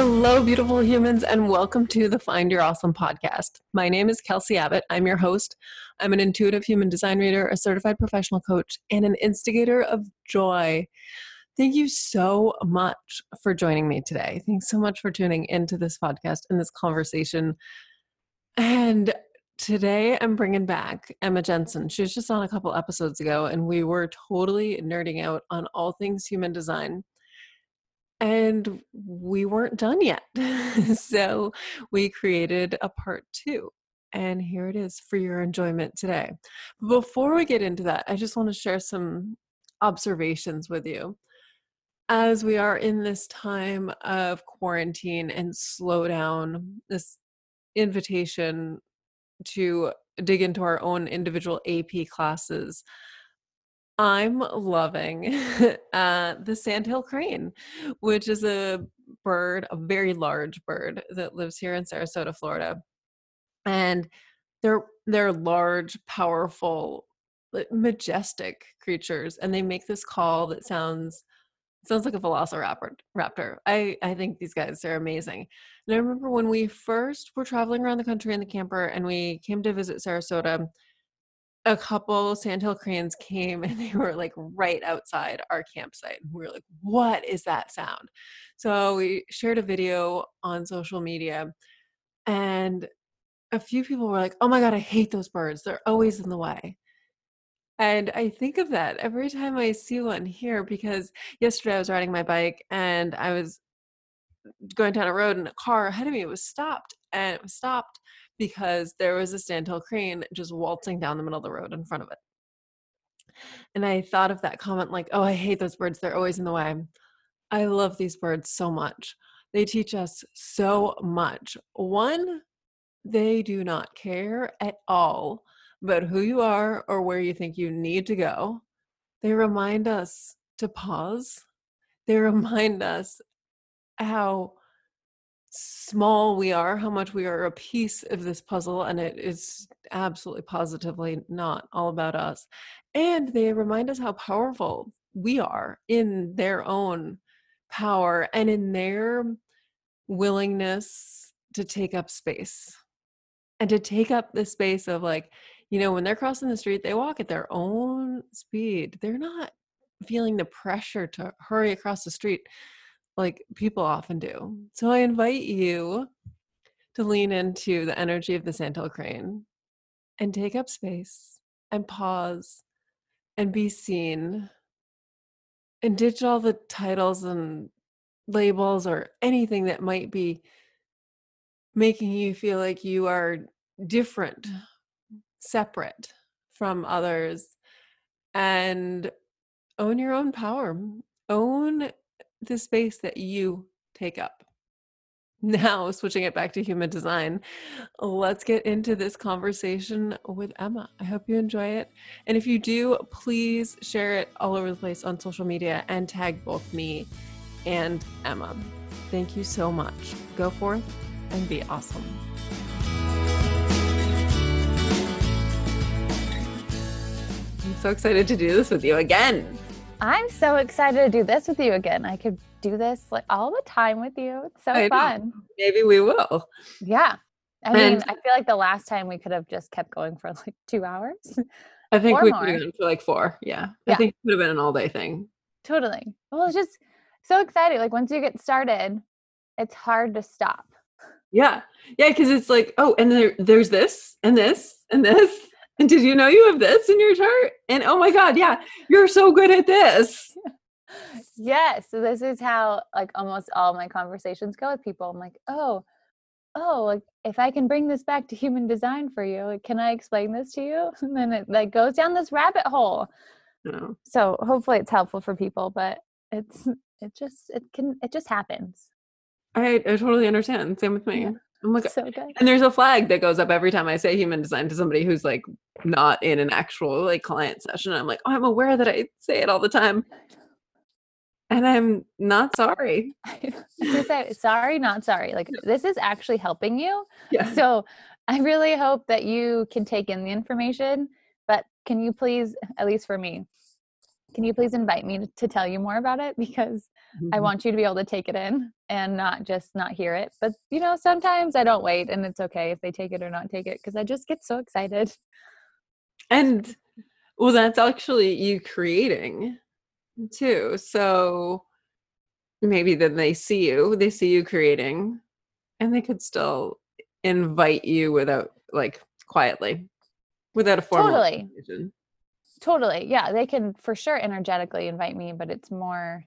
Hello, beautiful humans, and welcome to the Find Your Awesome podcast. My name is Kelsey Abbott. I'm your host. I'm an intuitive human design reader, a certified professional coach, and an instigator of joy. Thank you so much for joining me today. Thanks so much for tuning into this podcast and this conversation. And today I'm bringing back Emma Jensen. She was just on a couple episodes ago, and we were totally nerding out on all things human design and we weren't done yet. so we created a part two. And here it is for your enjoyment today. Before we get into that, I just want to share some observations with you. As we are in this time of quarantine and slow down, this invitation to dig into our own individual AP classes, I'm loving uh, the sandhill crane, which is a bird, a very large bird that lives here in Sarasota, Florida. And they're they're large, powerful, majestic creatures, and they make this call that sounds sounds like a velociraptor. Raptor. I I think these guys are amazing. And I remember when we first were traveling around the country in the camper, and we came to visit Sarasota a couple sandhill cranes came and they were like right outside our campsite. We were like, what is that sound? So we shared a video on social media and a few people were like, oh my God, I hate those birds. They're always in the way. And I think of that every time I see one here because yesterday I was riding my bike and I was going down a road and a car ahead of me was stopped and it was stopped because there was a sandhill crane just waltzing down the middle of the road in front of it. And I thought of that comment like, oh, I hate those birds. They're always in the way. I love these birds so much. They teach us so much. One, they do not care at all about who you are or where you think you need to go. They remind us to pause. They remind us how small we are, how much we are a piece of this puzzle, and it is absolutely positively not all about us. And they remind us how powerful we are in their own power and in their willingness to take up space and to take up the space of like, you know, when they're crossing the street, they walk at their own speed. They're not feeling the pressure to hurry across the street like people often do. So I invite you to lean into the energy of the sandhill crane and take up space and pause and be seen and ditch all the titles and labels or anything that might be making you feel like you are different, separate from others, and own your own power. Own the space that you take up. Now, switching it back to human design, let's get into this conversation with Emma. I hope you enjoy it. And if you do, please share it all over the place on social media and tag both me and Emma. Thank you so much. Go forth and be awesome. I'm so excited to do this with you again. I'm so excited to do this with you again. I could do this like all the time with you. It's so I fun. Maybe we will. Yeah. I and mean, I feel like the last time we could have just kept going for like two hours. I think we more. could have gone for like four. Yeah. yeah. I think it could have been an all day thing. Totally. Well, it's just so exciting. Like once you get started, it's hard to stop. Yeah. Yeah. Cause it's like, oh, and there, there's this and this and this and did you know you have this in your chart? And oh my God, yeah, you're so good at this. yes. So this is how like almost all my conversations go with people. I'm like, oh, oh, like if I can bring this back to human design for you, like, can I explain this to you? And then it like goes down this rabbit hole. No. So hopefully it's helpful for people, but it's it just it can it just happens. I, I totally understand. Same with me. Yeah. I'm like, so good. And there's a flag that goes up every time I say human design to somebody who's like not in an actual like client session. I'm like, oh, I'm aware that I say it all the time. And I'm not sorry. say, sorry, not sorry. Like this is actually helping you. Yeah. So I really hope that you can take in the information. But can you please, at least for me, can you please invite me to tell you more about it? Because Mm-hmm. I want you to be able to take it in and not just not hear it. But you know, sometimes I don't wait and it's okay if they take it or not take it because I just get so excited. And well, that's actually you creating too. So maybe then they see you, they see you creating, and they could still invite you without like quietly, without a formal totally. Totally. Yeah, they can for sure energetically invite me, but it's more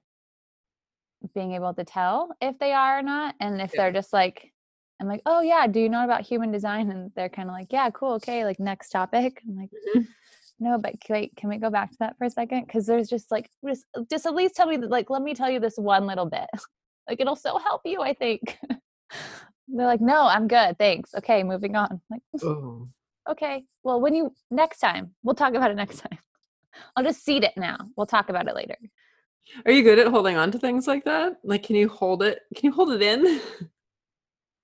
being able to tell if they are or not. And if yeah. they're just like, I'm like, oh yeah, do you know about human design? And they're kind of like, yeah, cool, okay, like next topic. I'm like, mm-hmm. no, but wait, can we go back to that for a second? Because there's just like, just, just at least tell me, like, let me tell you this one little bit. like it'll so help you, I think. they're like, no, I'm good, thanks. Okay, moving on. I'm like, oh. okay, well, when you next time, we'll talk about it next time. I'll just seed it now. We'll talk about it later. Are you good at holding on to things like that? Like, can you hold it? Can you hold it in?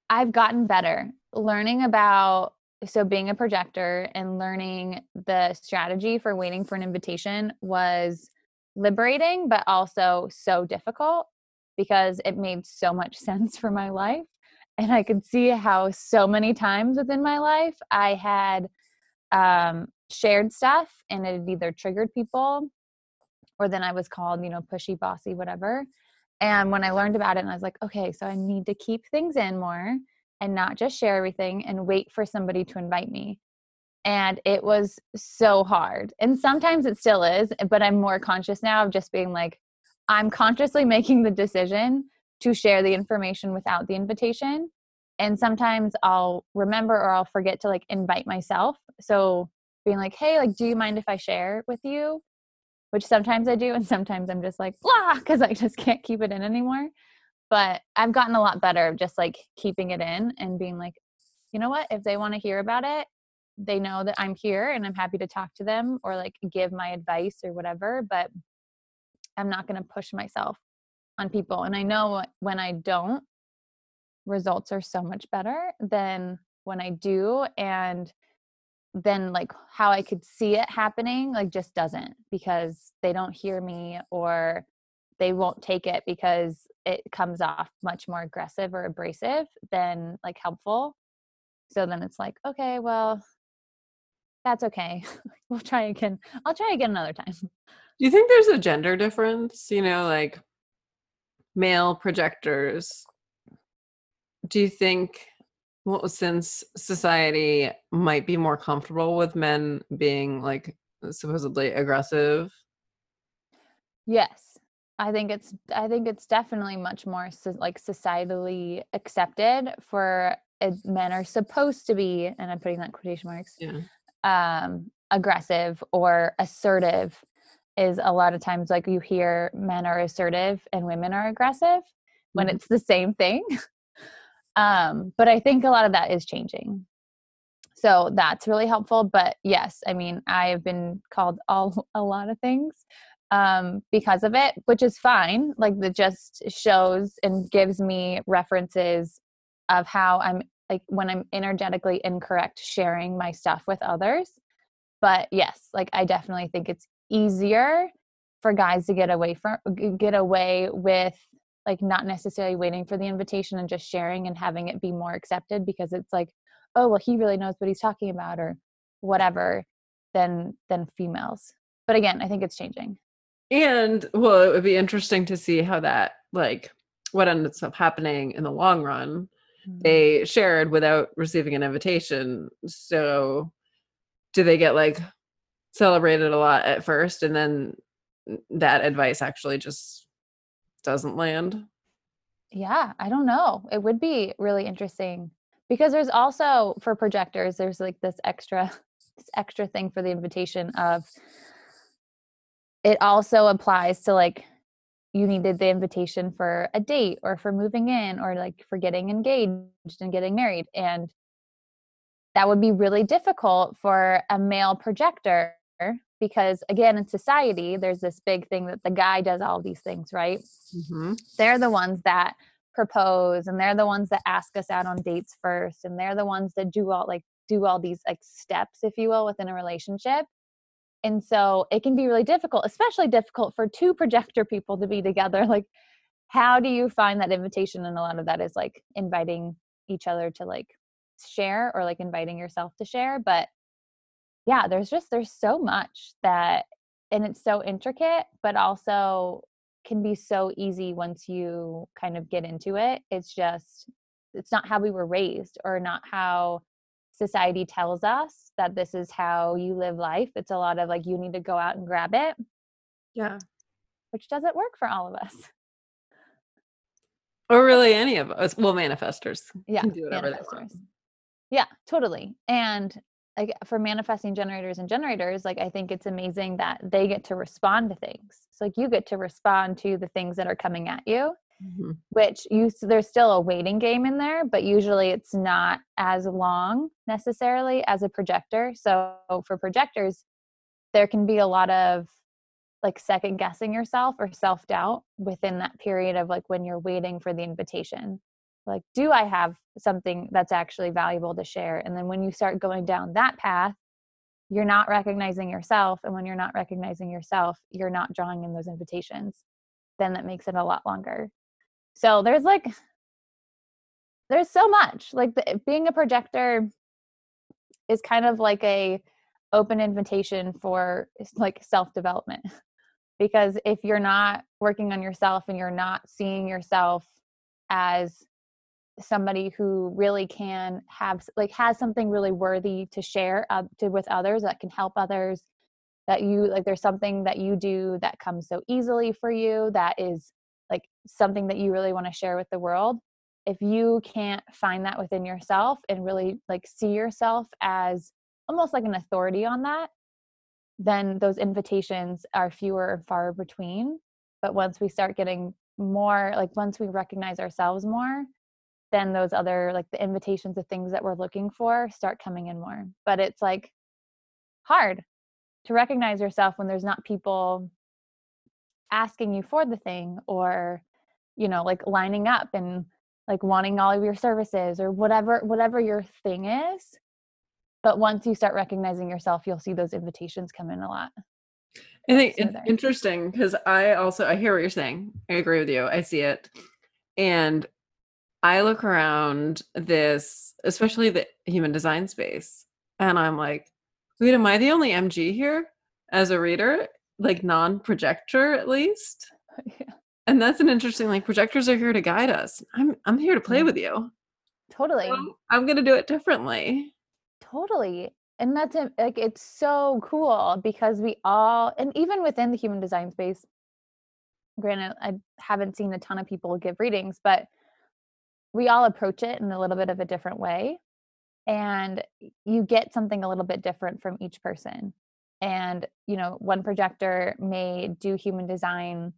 I've gotten better learning about so being a projector and learning the strategy for waiting for an invitation was liberating but also so difficult because it made so much sense for my life and i could see how so many times within my life i had um, shared stuff and it had either triggered people or then I was called, you know, pushy, bossy, whatever. And when I learned about it, and I was like, okay, so I need to keep things in more and not just share everything and wait for somebody to invite me. And it was so hard. And sometimes it still is, but I'm more conscious now of just being like, I'm consciously making the decision to share the information without the invitation. And sometimes I'll remember or I'll forget to like invite myself. So being like, hey, like, do you mind if I share with you? Which sometimes I do, and sometimes I'm just like, blah, because I just can't keep it in anymore. But I've gotten a lot better of just like keeping it in and being like, you know what? If they want to hear about it, they know that I'm here and I'm happy to talk to them or like give my advice or whatever. But I'm not going to push myself on people. And I know when I don't, results are so much better than when I do. And then like how I could see it happening like just doesn't because they don't hear me or they won't take it because it comes off much more aggressive or abrasive than like helpful. So then it's like, okay, well, that's okay. we'll try again. I'll try again another time. Do you think there's a gender difference? You know, like male projectors. Do you think well, since society might be more comfortable with men being like supposedly aggressive. Yes. I think it's I think it's definitely much more so, like societally accepted for uh, men are supposed to be and I'm putting that quotation marks. Yeah. Um aggressive or assertive is a lot of times like you hear men are assertive and women are aggressive when mm-hmm. it's the same thing. Um, but I think a lot of that is changing. So that's really helpful. But yes, I mean, I have been called all a lot of things um, because of it, which is fine. Like that just shows and gives me references of how I'm like when I'm energetically incorrect sharing my stuff with others. But yes, like I definitely think it's easier for guys to get away from get away with like not necessarily waiting for the invitation and just sharing and having it be more accepted because it's like oh well he really knows what he's talking about or whatever than than females. But again i think it's changing. And well it would be interesting to see how that like what ends up happening in the long run mm-hmm. they shared without receiving an invitation. So do they get like celebrated a lot at first and then that advice actually just doesn't land? Yeah, I don't know. It would be really interesting because there's also for projectors there's like this extra this extra thing for the invitation of it also applies to like you needed the invitation for a date or for moving in or like for getting engaged and getting married and that would be really difficult for a male projector because again in society there's this big thing that the guy does all these things right? Mm-hmm. they're the ones that propose and they're the ones that ask us out on dates first and they're the ones that do all like do all these like steps if you will within a relationship. And so it can be really difficult especially difficult for two projector people to be together. Like how do you find that invitation? And a lot of that is like inviting each other to like share or like inviting yourself to share but yeah there's just there's so much that and it's so intricate but also can be so easy once you kind of get into it. It's just it's not how we were raised or not how society tells us that this is how you live life. It's a lot of like you need to go out and grab it. Yeah. Which doesn't work for all of us. Or really any of us well manifestors yeah do whatever manifestors. yeah totally and like for manifesting generators and generators like i think it's amazing that they get to respond to things. So like you get to respond to the things that are coming at you mm-hmm. which you there's still a waiting game in there but usually it's not as long necessarily as a projector. So for projectors there can be a lot of like second guessing yourself or self doubt within that period of like when you're waiting for the invitation like do i have something that's actually valuable to share? And then when you start going down that path you're not recognizing yourself and when you're not recognizing yourself you're not drawing in those invitations. Then that makes it a lot longer. So there's like there's so much. Like the, eh, being a projector is kind of like a open invitation for like self development because if you're not working on yourself and you're not seeing yourself as somebody who really can have like has something really worthy to share uh, to with others that can help others that you like there's something that you do that comes so easily for you that is like something that you really want to share with the world. If you can't find that within yourself and really like see yourself as almost like an authority on that then those invitations are fewer and far between. But once we start getting more like once we recognize ourselves more then those other like the invitations of things that we're looking for start coming in more. But it's like hard to recognize yourself when there's not people asking you for the thing or you know like lining up and like wanting all of your services or whatever whatever your thing is. But once you start recognizing yourself you'll see those invitations come in a lot. I think it's interesting because i also i hear what you're saying. I agree with you. I see it. And I look around this, especially the human design space, and I'm like, wait, am I the only MG here as a reader? Like non projector at least? Yeah. And that's an interesting like projectors are here to guide us. I'm I'm here to play mm-hmm. with you. Totally. So I'm gonna do it differently. Totally. And that's like it's so cool because we all and even within the human design space, granted, I haven't seen a ton of people give readings, but we all approach it in a little bit of a different way and you get something a little bit different from each person and you know one projector may do human design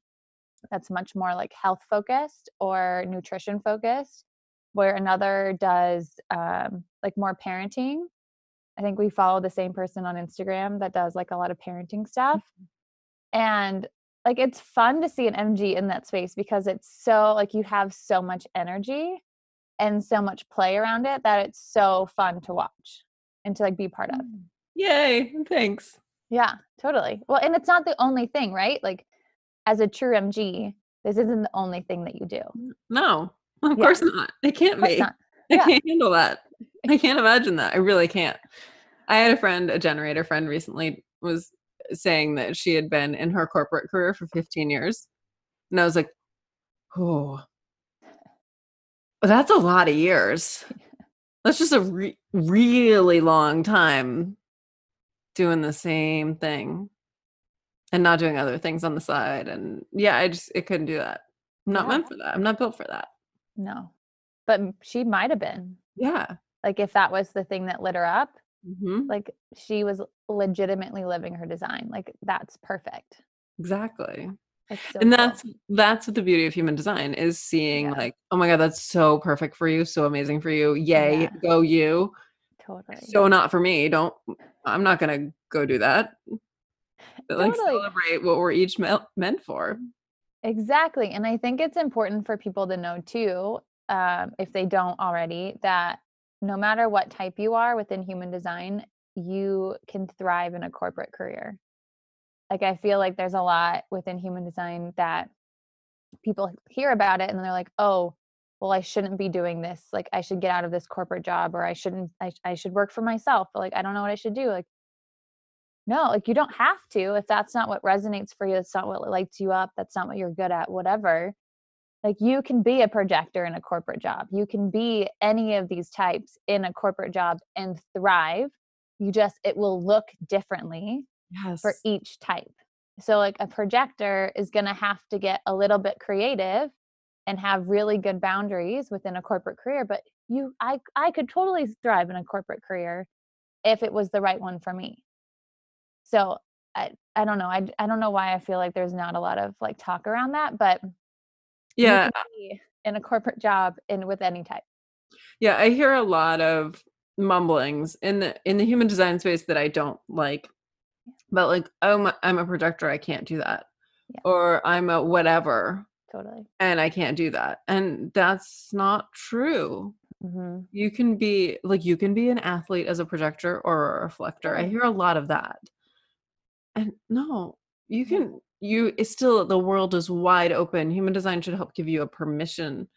that's much more like health focused or nutrition focused where another does um, like more parenting i think we follow the same person on instagram that does like a lot of parenting stuff mm-hmm. and like it's fun to see an mg in that space because it's so like you have so much energy and so much play around it that it's so fun to watch and to like be part of. Mm. Yay, thanks. Yeah, totally. Well, and it's not the only thing, right? Like as a true MG, this isn't the only thing that you do. No, of yeah. course not. It can't be. Not. I can't handle that. I can't imagine that. I really can't. I had a friend, a generator friend recently was saying that she had been in her corporate career for 15 years. And I was like, oh, that's a lot of years. That's just a re- really long time doing the same thing and not doing other things on the side. And yeah, I just it couldn't do that. I'm not yeah. meant for that. I'm not built for that. No, but she might have been. Yeah. Like if that was the thing that lit her up, mm-hmm. like she was legitimately living her design. Like that's perfect. Exactly. So and that's cool. that's what the beauty of human design is seeing yeah. like oh my god that's so perfect for you so amazing for you yay yeah. go you totally so not for me don't i'm not gonna go do that but totally. like celebrate what we're each me- meant for exactly and i think it's important for people to know too um, if they don't already that no matter what type you are within human design you can thrive in a corporate career like i feel like there's a lot within human design that people hear about it and they're like, oh, well, I shouldn't be doing this. Like, I should get out of this corporate job or I shouldn't, I, I should work for myself. But like, I don't know what I should do. Like, no, like, you don't have to if that's not what resonates for you. That's not what lights you up. That's not what you're good at, whatever. Like, you can be a projector in a corporate job. You can be any of these types in a corporate job and thrive. You just, it will look differently Yes. for each type. So, like a projector is going to have to get a little bit creative and have really good boundaries within a corporate career. But you, I, I could totally thrive in a corporate career if it was the right one for me. So, I, I don't know. I, I don't know why I feel like there's not a lot of like talk around that, but yeah. be in a corporate job in with any type. Yeah. I hear a lot of mumblings in the in the human design space that I don't like. But like, oh, my, I'm a projector. I can't do that. Yeah. Or I'm a whatever Totally. and I can't do that. And that's not true. hmm You can be like you can be an athlete as a projector or a reflector. I hear a lot of that. And no, you can you it's still the world is wide open. Human design should help give you a permission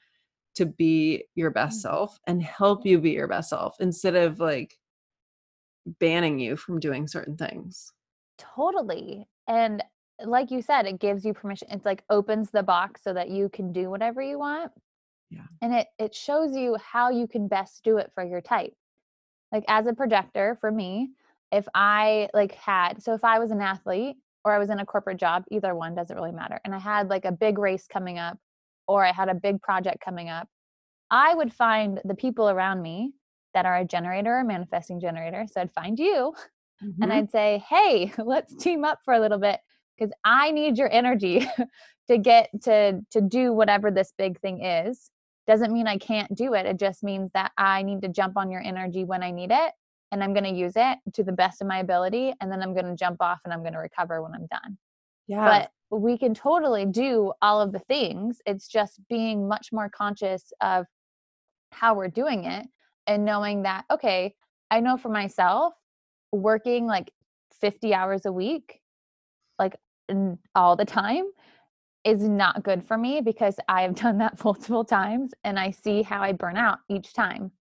to be your best Mm. self and help you be your best self instead of like banning you from doing certain things. Totally. And like you said, it gives you permission. It's like opens the box so that you can do whatever you want. Yeah. And it it shows you how you can best do it for your type. Like as a projector for me, if I like had so if I was an athlete or I was in a corporate job, either one doesn't really matter. And I had like a big race coming up or I had a big project coming up, I would find the people around me that are a generator or manifesting generator. So I'd find you and Mhm. I'd say, "Hey, let's team up for a little bit because I need your energy to get to to do whatever this big thing is." Doesn't mean I can't do it. It just means that I need to jump on your energy when I need it, and I'm going to use it to the best of my ability, and then I'm going to jump off and I'm going to recover when I'm done. Yeah. But we can totally do all of the things. It's just being much more conscious of how we're doing it and knowing that okay, I know for myself working like 50 hours a week like all the time is not good for me because I have done that multiple times and I see how I burn out each time.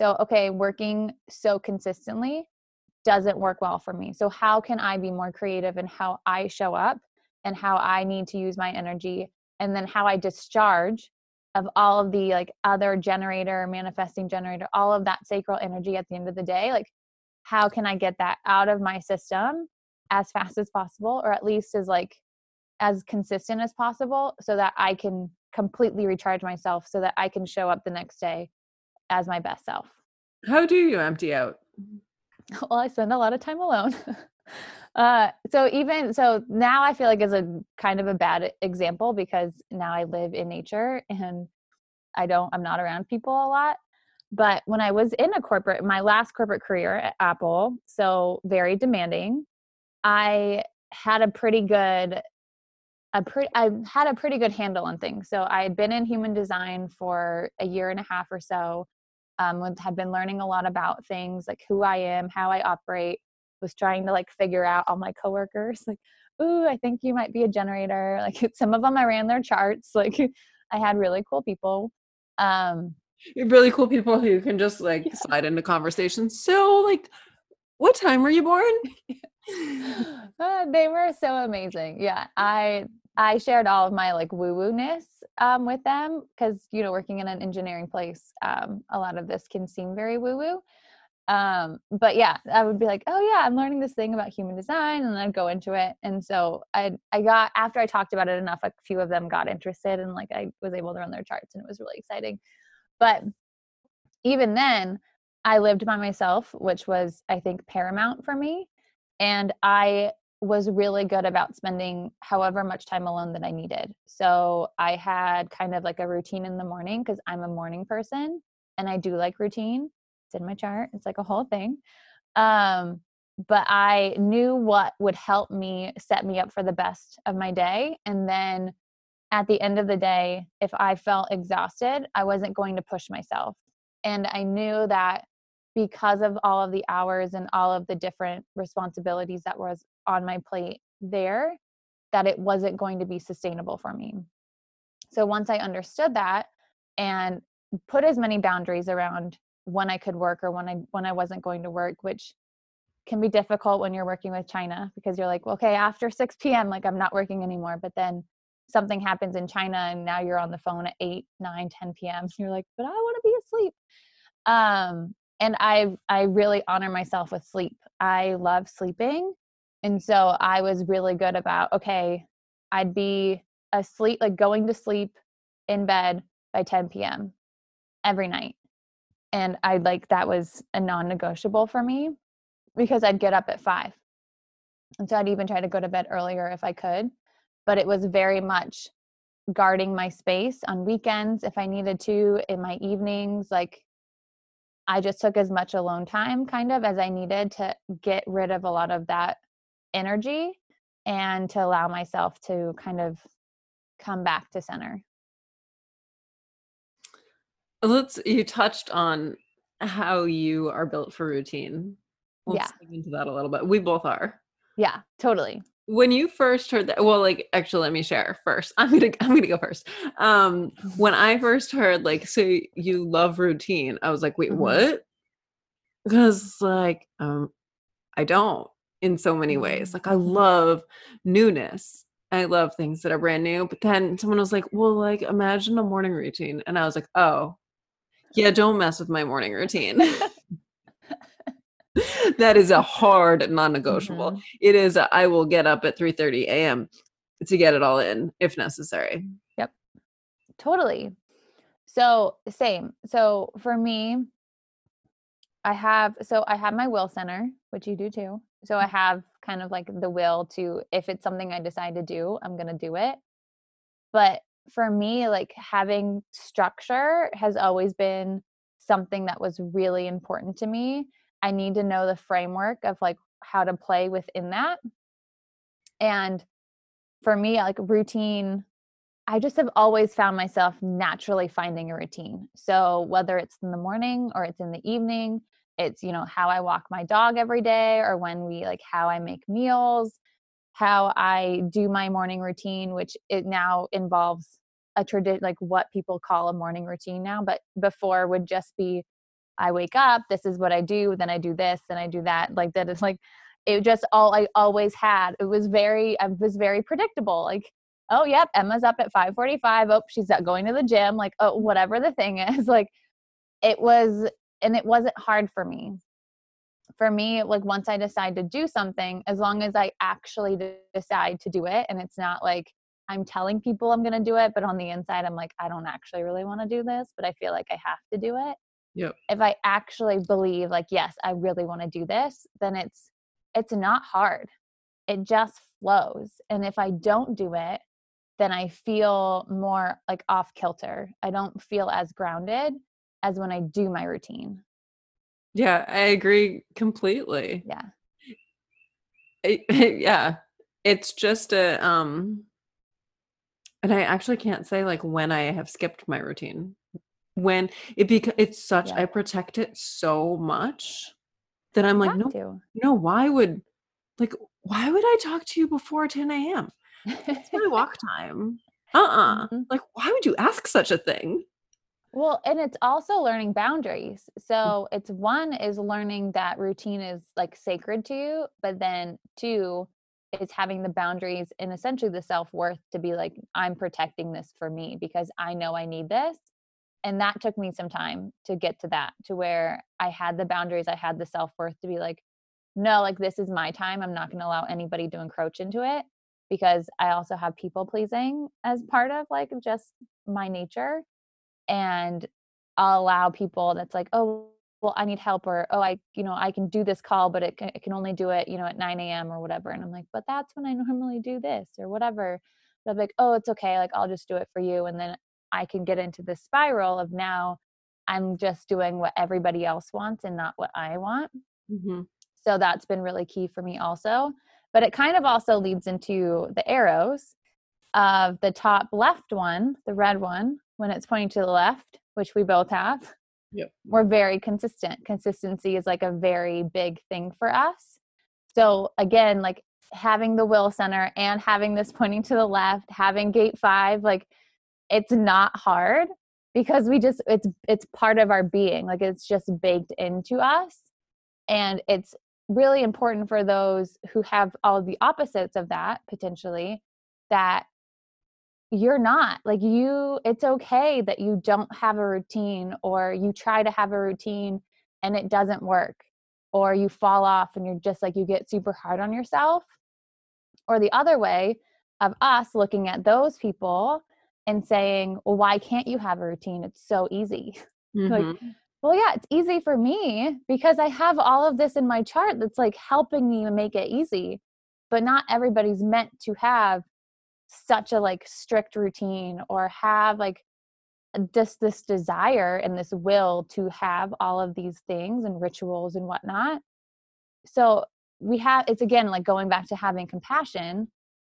So, okay, working so consistently doesn't work well for me. So, how can I be more creative in how I show up and how I need to use my energy and then how I discharge of all of the like other generator, manifesting generator, all of that sacral energy at the end of the day? Like, how can I get that out of my system as fast as possible or at least as like as consistent as possible so that I can completely recharge myself so that I can show up the next day as my best self. How do you empty out? Well, I spend a lot of time alone. uh, so even so now I feel like is a kind of a bad example because now I live in nature and I don't I'm not around people a lot. But when I was in a corporate, my last corporate career at Apple, so very demanding, I had a pretty good a pretty I had a pretty good handle on things. So I had been in human design for a year and a half or so. Um, had been learning a lot about things like who I am, how I operate. Was trying to like figure out all my coworkers. Like, ooh, I think you might be a generator. Like some of them, I ran their charts. Like I had really cool people. Um, Really cool people who can just like Yeah. slide into conversations. So, like, what time were you born? Uh, they were so amazing. Yeah, I I shared all of my like woo woo ness um, with them because you know working in an engineering place, um, a lot of this can seem very woo woo. Um, but yeah, I would be like, oh yeah, I'm learning this thing about human design, and I'd go into it. And so I I got after I talked about it enough, a few of them got interested, and like I was able to run their charts, and it was really exciting. But even then, I lived by myself, which was I think paramount for me and I was really good about spending however much time alone that I needed. So I had kind of like a routine in the morning because I'm a morning person and I do like routine. It's in my chart. It's like a whole thing. Um, but I knew what would help me set me up for the best of my day. And then at the end of the day, if I felt exhausted, I wasn't going to push myself. And I knew that because of all of the hours and all of the different responsibilities that was on my plate there that it wasn't going to be sustainable for me so once I understood that and put as many boundaries around when I could work or when I when I wasn't going to work, which can be difficult when you're working with China because you're like, okay, after 6 p.m., like I'm not working anymore. But then something happens in China and now you're on the phone at 8, 9, 10 p.m. And you're like, but I want to be asleep. Um, and I I really honor myself with sleep. I love sleeping. And so I was really good about, okay, I'd be asleep, like going to sleep in bed by 10 p.m. every night. And I like that was a non negotiable for me because I'd get up at five. And so I'd even try to go to bed earlier if I could. But it was very much guarding my space on weekends if I needed to, in my evenings. Like I just took as much alone time kind of as I needed to get rid of a lot of that energy and to allow myself to kind of come back to center. Let's you touched on how you are built for routine. Let's yeah. dig into that a little bit. We both are. Yeah, totally. When you first heard that, well, like actually, let me share first. I'm gonna I'm gonna go first. Um, when I first heard like, so you love routine, I was like, wait, mm-hmm. what? Because like, um, I don't in so many ways. Like, I mm-hmm. love newness. I love things that are brand new. But then someone was like, well, like, imagine a morning routine, and I was like, oh, yeah, don't mess with my morning routine. that is a hard non-negotiable. Mm-hmm. It is a, I will get up at 3:30 a.m. to get it all in if necessary. Yep. Totally. So, same. So, for me, I have so I have my will center, which you do too. So I have kind of like the will to if it's something I decide to do, I'm going to do it. But for me, like having structure has always been something that was really important to me. I need to know the framework of like how to play within that. And for me, like routine, I just have always found myself naturally finding a routine. So whether it's in the morning or it's in the evening, it's you know how I walk my dog every day or when we like how I make meals, how I do my morning routine, which it now involves a tradition like what people call a morning routine now, but before would just be I wake up, this is what I do, then I do this, then I do that. Like that is like it just all I always had. It was very I was very predictable. Like, oh yep, Emma's up at 5:45. Oh, she's going to the gym. Like, oh, whatever the thing is. Like it was and it wasn't hard for me. For me, like once I decide to do something, as long as I actually decide to do it and it's not like I'm telling people I'm going to do it, but on the inside, I'm like, I don't actually really want to do this, but I feel like I have to do it. Yep. If I actually believe like, yes, I really want to do this, then it's, it's not hard. It just flows. And if I don't do it, then I feel more like off kilter. I don't feel as grounded as when I do my routine. Yeah, I agree completely. Yeah. It, yeah. It's just a um and I actually can't say like when I have skipped my routine. When it because it's such yeah. I protect it so much that I'm like, no, to. no, why would like why would I talk to you before 10 a.m.? It's my walk time. Uh-uh. Mm-hmm. Like, why would you ask such a thing? Well, and it's also learning boundaries. Mm. So it's one is learning that routine is like sacred to you, but then two is having the boundaries and essentially the self worth to be like, I'm protecting this for me because I know I need this. And that took me some time to get to that, to where I had the boundaries, I had the self worth to be like, no, like this is my time. I'm not going to allow anybody to encroach into it because I also have people pleasing as part of like just my nature. And I'll allow people that's like, oh, well, I need help, or oh, I, you know, I can do this call, but it can, it can only do it, you know, at 9 a.m. or whatever. And I'm like, but that's when I normally do this or whatever. But I'm like, oh, it's okay. Like, I'll just do it for you. And then I can get into this spiral of now I'm just doing what everybody else wants and not what I want. Mm-hmm. So that's been really key for me also. But it kind of also leads into the arrows of the top left one, the red one, when it's pointing to the left, which we both have Yep. We're very consistent. Consistency is like a very big thing for us. So again, like having the will center and having this pointing to the left, having gate five, like it's not hard because we just it's it's part of our being like it's just baked into us. And it's really important for those who have all the opposites of that potentially that you're not like you it's okay that you don't have a routine or you try to have a routine and it doesn't work or you fall off and you're just like you get super hard on yourself. Or the other way of us looking at those people and saying well why can't you have a routine? It's so easy. Mm-hmm. like well yeah it's easy for me because i have all of this in my chart that's like helping me make it easy but not everybody's meant to have such a like strict routine or have like just this desire and this will to have all of these things and rituals and whatnot. So we have it's again like going back to having compassion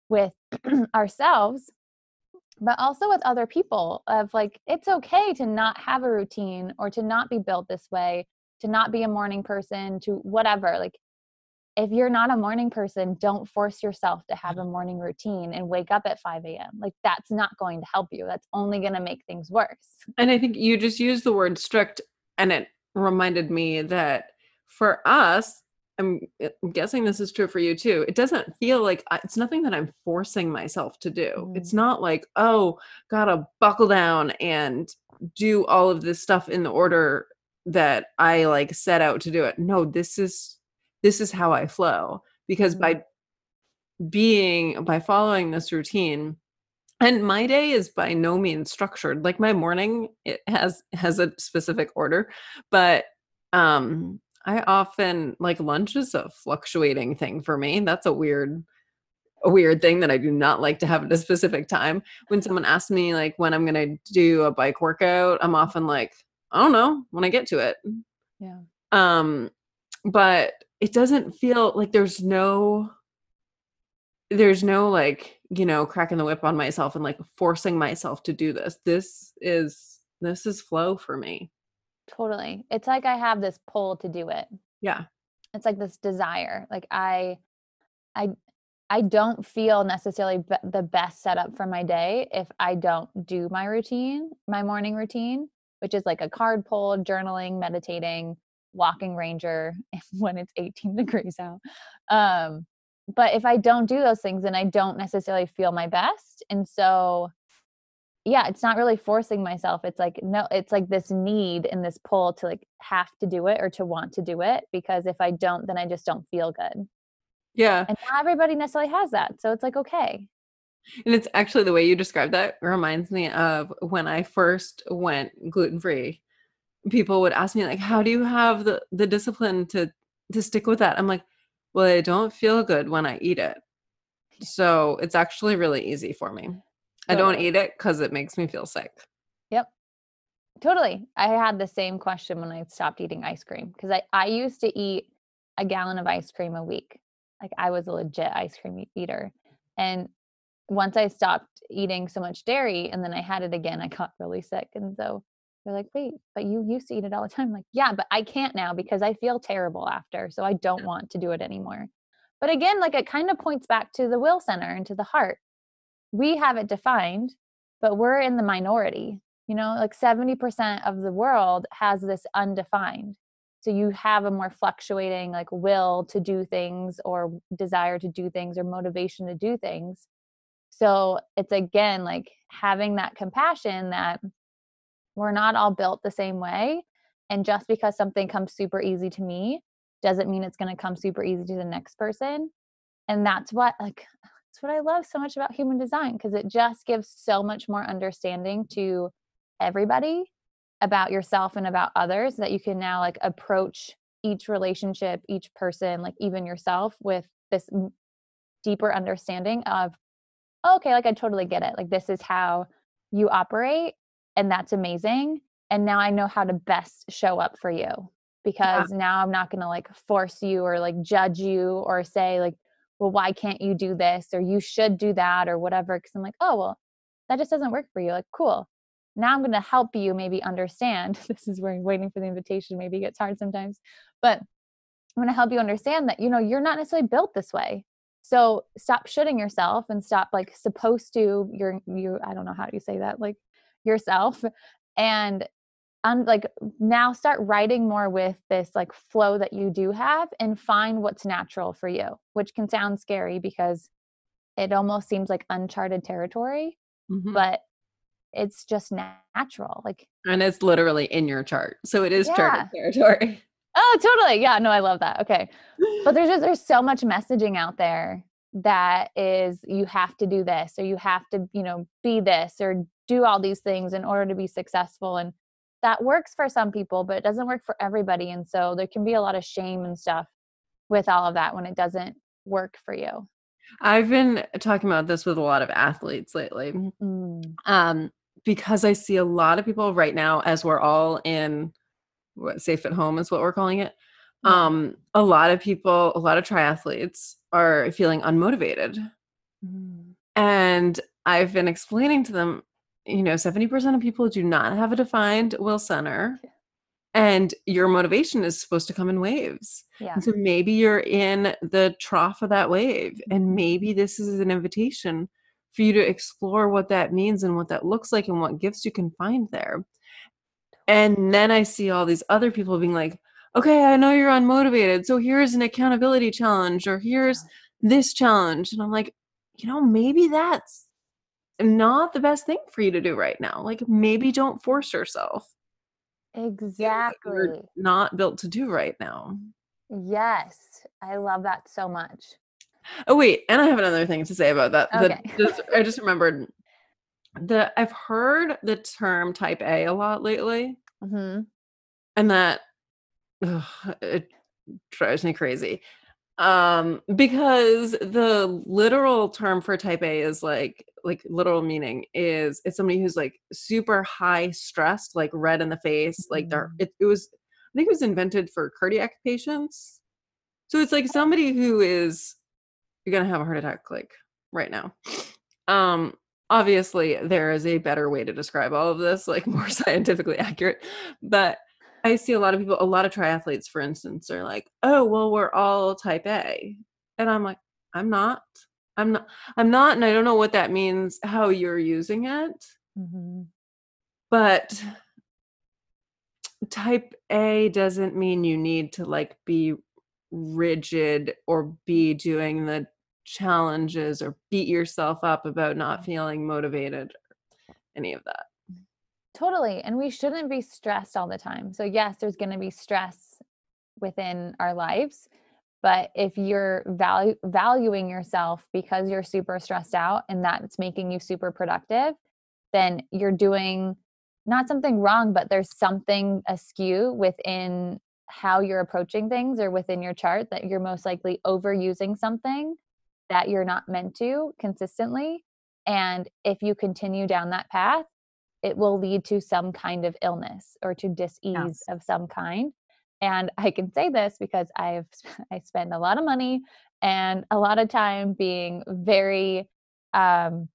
with ourselves but also with other people of like it's okay to not have a routine or to not be built this way to not be a morning person to whatever like if you're not a morning person don't force yourself to have a mm-hmm. morning routine and wake up at 5 a.m like that's not going to help you that's only going to make things worse. And i think you just used the word strict and it reminded me that for us I'm, eh, guessing this is true for you too. It doesn't feel like it's nothing that I'm forcing myself to do. Mm-hmm. It's not like, oh, gotta buckle down and do all of this stuff in the order that I like set out to do it. No, this is this is how I flow because mm-hmm. by being by following this routine and my day is by no means structured like my morning it has has a specific order but um I often like lunch is a fluctuating thing for me. That's a weird a weird thing that I do not like to have at a specific time. When someone asks me like when I'm going to do a bike workout, I'm often like, I don't know, when I get to it. Yeah. Um but it doesn't feel like there's no there's no like, you know, cracking the whip on myself and like forcing myself to do this. This is this is flow for me. Totally. It's like I have this pull to do it. Yeah. It's like this desire. Like I I I don't feel necessarily be- the best setup for my day if I don't do my routine, my morning routine, which is like a card pull, journaling, meditating, walking ranger when it's 18 degrees out. Um, but if I don't do those things, then I don't necessarily feel my best. And so yeah it's not really forcing myself it's like no it's like this need and this pull to like have to do it or to want to do it because if i don't then i just don't feel good. Yeah. And not everybody necessarily has that so it's like okay. And it's actually the way you described that reminds me of when i first went gluten free people would ask me like how do you have the the discipline to to stick with that? I'm like well i don't feel good when i eat it. So it's actually really easy for me I don't eat it because it makes me feel sick. Yep. Totally. I had the same question when I stopped eating ice cream because I, I used to eat a gallon of ice cream a week. Like I was a legit ice cream eater. And once I stopped eating so much dairy and then I had it again, I got really sick. And so they're like, wait, but you used to eat it all the time. I'm like, yeah, but I can't now because I feel terrible after. So I don't want to do it anymore. But again, like it kind of points back to the will center and to the heart we have it defined, but we're in the minority. You know, like 70% of the world has this undefined. So you have a more fluctuating like will to do things or desire to do things or motivation to do things. So it's again like having that compassion that we're not all built the same way. And just because something comes super easy to me doesn't mean it's going to come super easy to the next person. And that's what like it's what I love so much about human design because it just gives so much more understanding to everybody about yourself and about others that you can now like approach each relationship, each person, like even yourself with this deeper understanding of, oh, okay, like I totally get it. Like this is how you operate and that's amazing. And now I know how to best show up for you because yeah. now I'm not going to like force you or like judge you or say like well, why can't you do this or you should do that or whatever? Because I'm like, oh, well, that just doesn't work for you. Like, cool. Now I'm going to help you maybe understand. This is where waiting for the invitation maybe gets hard sometimes, but I'm going to help you understand that, you know, you're not necessarily built this way. So stop shooting yourself and stop like supposed to, you're, you, I don't know how you say that. Like, yourself and and like now start writing more with this like flow that you do have and find what's natural for you which can sound scary because it almost seems like uncharted territory Mhm. but it's just natural like and it's literally in your chart. So it is Yeah. charted territory. oh totally yeah no i love that okay but there's just there's so much messaging out there that is you have to do this or you have to you know be this or do all these things in order to be successful and that works for some people but it doesn't work for everybody and so there can be a lot of shame and stuff with all of that when it doesn't work for you I've been talking about this with a lot of athletes lately. um, because I see a lot of people right now, as we're all in what safe at home is what we're calling it. Um, a lot of people, a lot of triathletes are feeling unmotivated. Mm. And I've been explaining to them, you know, 70% of people do not have a defined will center. Yeah. And your motivation is supposed to come in waves. yeah And so maybe you're in the trough of that wave, Mm-hmm. and maybe this is an invitation for you to explore what that means and what that looks like and what gifts you can find there. And then I see all these other people being like, okay, I know you're unmotivated. So here's an accountability challenge, or here's this challenge. And I'm like, you know, maybe that's not the best thing for you to do right now. Like, maybe don't force yourself. exactly You're not built to do right now. yes i love that so much Oh wait, and I have another thing to say about that. Okay. just, I just remembered that I've heard the term type A a lot lately, hmm and that ugh, it drives me crazy. Um, because the literal term for type A is like like literal meaning is it's somebody who's like super high stressed, like red in the face, like they're Mm. it, it was I think it was invented for cardiac patients. So it's like somebody who is you're gonna have a heart attack like right now. Um obviously there is a better way to describe all of this, like more scientifically accurate. But I see a lot of people, a lot of triathletes, for instance, are like, oh, well, we're all type A. And I'm like, I'm not. I'm not I'm not, and I don't know what that means, how you're using it, hmm but type A doesn't mean you need to like be rigid or be doing the challenges or beat yourself up about not feeling motivated or any of that. Totally. And we shouldn't be stressed all the time. So, yes, there's going to be stress within our lives. But if you're value, valuing yourself because you're super stressed out and that's making you super productive, then you're doing not something wrong, but there's something askew within how you're approaching things or within your chart that you're most likely overusing something that you're not meant to consistently. And if you continue down that path, it will lead to some kind of illness or to dis-ease of some kind and i can say this because i've i spend a lot of money and a lot of time being very um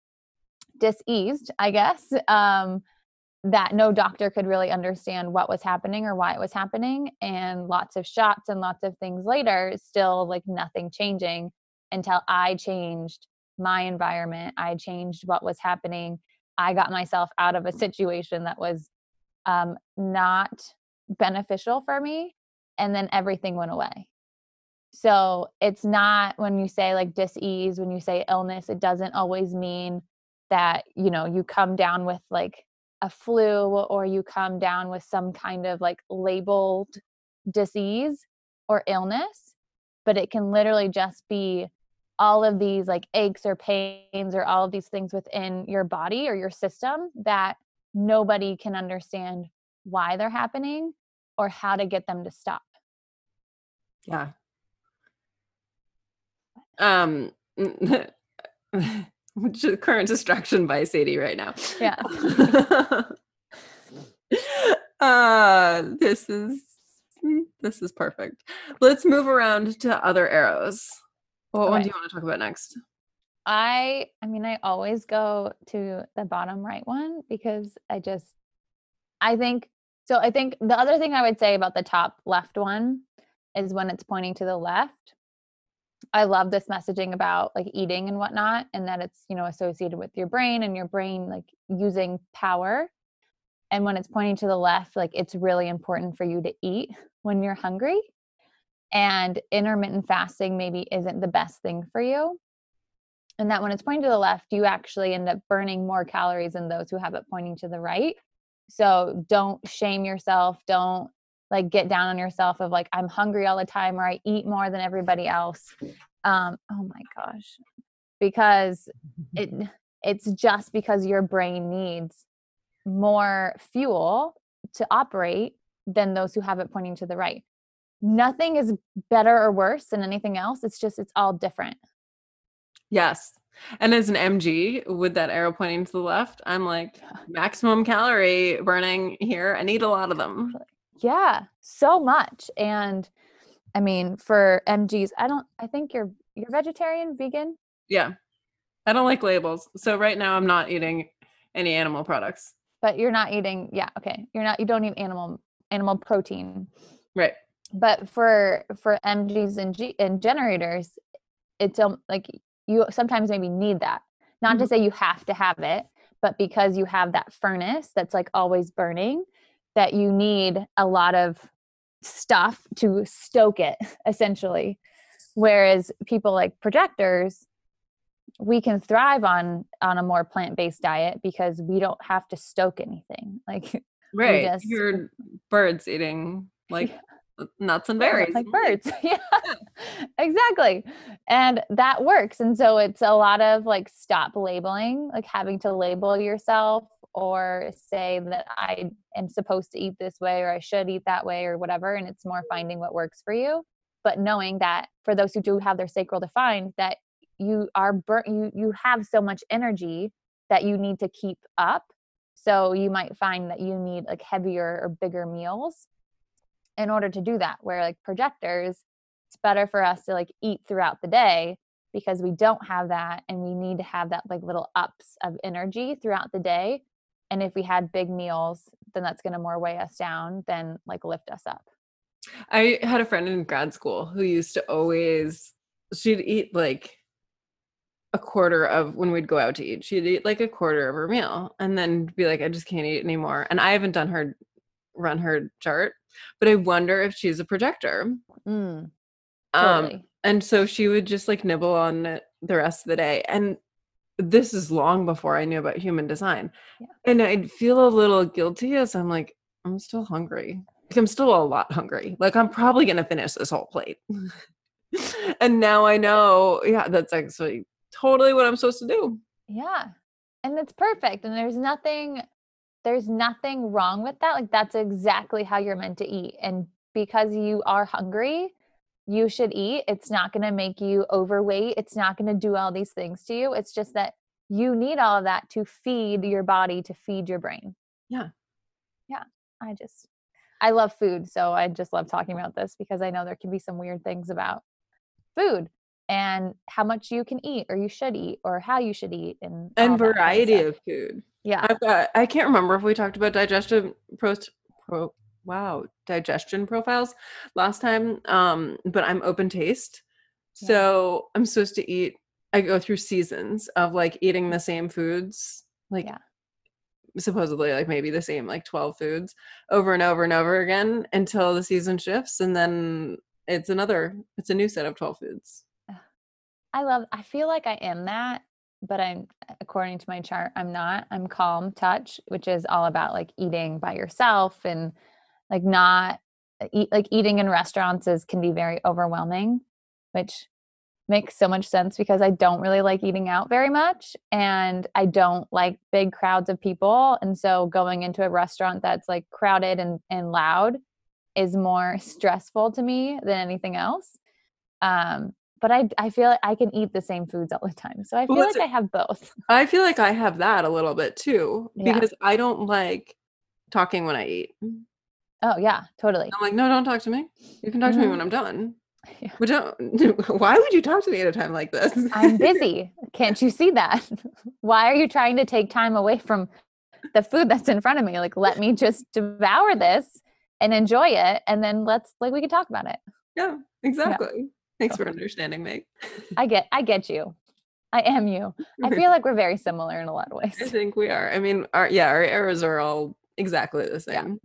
dis-eased i guess um that no doctor could really understand what was happening or why it was happening and lots of shots and lots of things later still like nothing changing until i changed my environment i changed what was happening I got myself out of a situation that was um, not beneficial for me, and then everything went away. So it's not when you say like dis-ease, when you say illness, it doesn't always mean that you know you come down with like a flu or you come down with some kind of like labeled disease or illness, but it can literally just be all of these like aches or pains or all of these things within your body or your system that nobody can understand why they're happening or how to get them to stop. Yeah. Um which is current distraction by Sadie right now. Yeah. uh this is this is perfect. Let's move around to other arrows. What one do you want to talk about next? I I mean I always go to the bottom right one because I just I think so I think the other thing I would say about the top left one is when it's pointing to the left. I love this messaging about like eating and whatnot and that it's, you know, associated with your brain and your brain like using power and when it's pointing to the left like it's really important for you to eat when you're hungry and intermittent fasting maybe isn't the best thing for you. And that when it's pointing to the left you actually end up burning more calories than those who have it pointing to the right. So don't shame yourself. Don't like get down on yourself of like i'm hungry all the time or i eat more than everybody else. Um oh my gosh. Because it it's just because your brain needs more fuel to operate than those who have it pointing to the right nothing is better or worse than anything else it's just it's all different Yes. And as an MG with that arrow pointing to the left, I'm like maximum calorie burning here. I need a lot of them. yeah so much and i mean for mgs i don't i think you're you're vegetarian vegan Yeah. I don't like labels. So right now I'm not eating any animal products. but you're not eating yeah okay you're not you don't eat animal animal protein Right. But for for mgs and G, and generators it's um, like you sometimes maybe need that. Not to say you have to have it but because you have that furnace that's like always burning that you need a lot of stuff to stoke it essentially. Whereas people like projectors we can thrive on on a more plant-based diet because we don't have to stoke anything. Like Right. just- You're birds eating like nuts and berries. like mm-hmm. birds yeah exactly and that works and so it's a lot of like stop labeling like having to label yourself or say that i am supposed to eat this way or i should eat that way or whatever and it's more finding what works for you but knowing that for those who do have their sacral defined that you are burnt you you have so much energy that you need to keep up so you might find that you need like heavier or bigger meals in order to do that where like projectors it's better for us to like eat throughout the day because we don't have that and we need to have that like little ups of energy throughout the day and if we had big meals then that's going to more weigh us down than like lift us up I had a friend in grad school who used to always she'd eat like a quarter of when we'd go out to eat. She'd eat like a quarter of her meal and then be like, I just can't eat anymore. And I haven't done her run her chart, but I wonder if she's a projector. mm, Um and so she would just like nibble on it the rest of the day. And this is long before I knew about human design. Yeah. And I'd feel a little guilty as I'm like, I'm still hungry. Like I'm still a lot hungry. Like I'm probably gonna finish this whole plate. and now I know, yeah, that's actually totally what I'm supposed to do. Yeah. And it's perfect. And there's nothing there's nothing wrong with that. Like that's exactly how you're meant to eat. And because you are hungry, you should eat. It's not going to make you overweight. It's not going to do all these things to you. It's just that you need all of that to feed your body, to feed your brain. Yeah. Yeah. I just I love food, so I just love talking about this because I know there can be some weird things about food and how much you can eat or you should eat or how you should eat and And that kind of variety of food. yeah I've got I can't remember if we talked about digestion pros pro wow, digestion profiles last time. Um, but I'm open taste. Yeah. So I'm supposed to eat I go through seasons of like eating the same foods, like Yeah. supposedly like maybe the same like 12 foods over and over and over again until the season shifts and then it's another it's a new set of 12 foods. I love I feel like I am that, but I'm according to my chart, I'm not. I'm calm touch, which is all about like eating by yourself and like not eat like eating in restaurants is can be very overwhelming, which makes so much sense because I don't really like eating out very much and I don't like big crowds of people. And so going into a restaurant that's like crowded and, and loud is more stressful to me than anything else. Um, but I I feel like I can eat the same foods all the time. So I feel Well, like I have both. I feel like I have that a little bit too Yeah. because I don't like talking when I eat. Oh yeah, totally. I'm like, no, don't talk to me. You can talk to me when Mhm. I'm done. Yeah. But don't. Why would you talk to me at a time like this? I'm busy. Can't you see that? Why are you trying to take time away from the food that's in front of me? Like let me just devour this and enjoy it and then let's like we can talk about it. yeah, exactly. Thanks for understanding, Meg. I get I get you. I am you. I feel like we're very similar in a lot of ways. I think we are. I mean, our yeah, our arrows are all exactly the same. Yeah.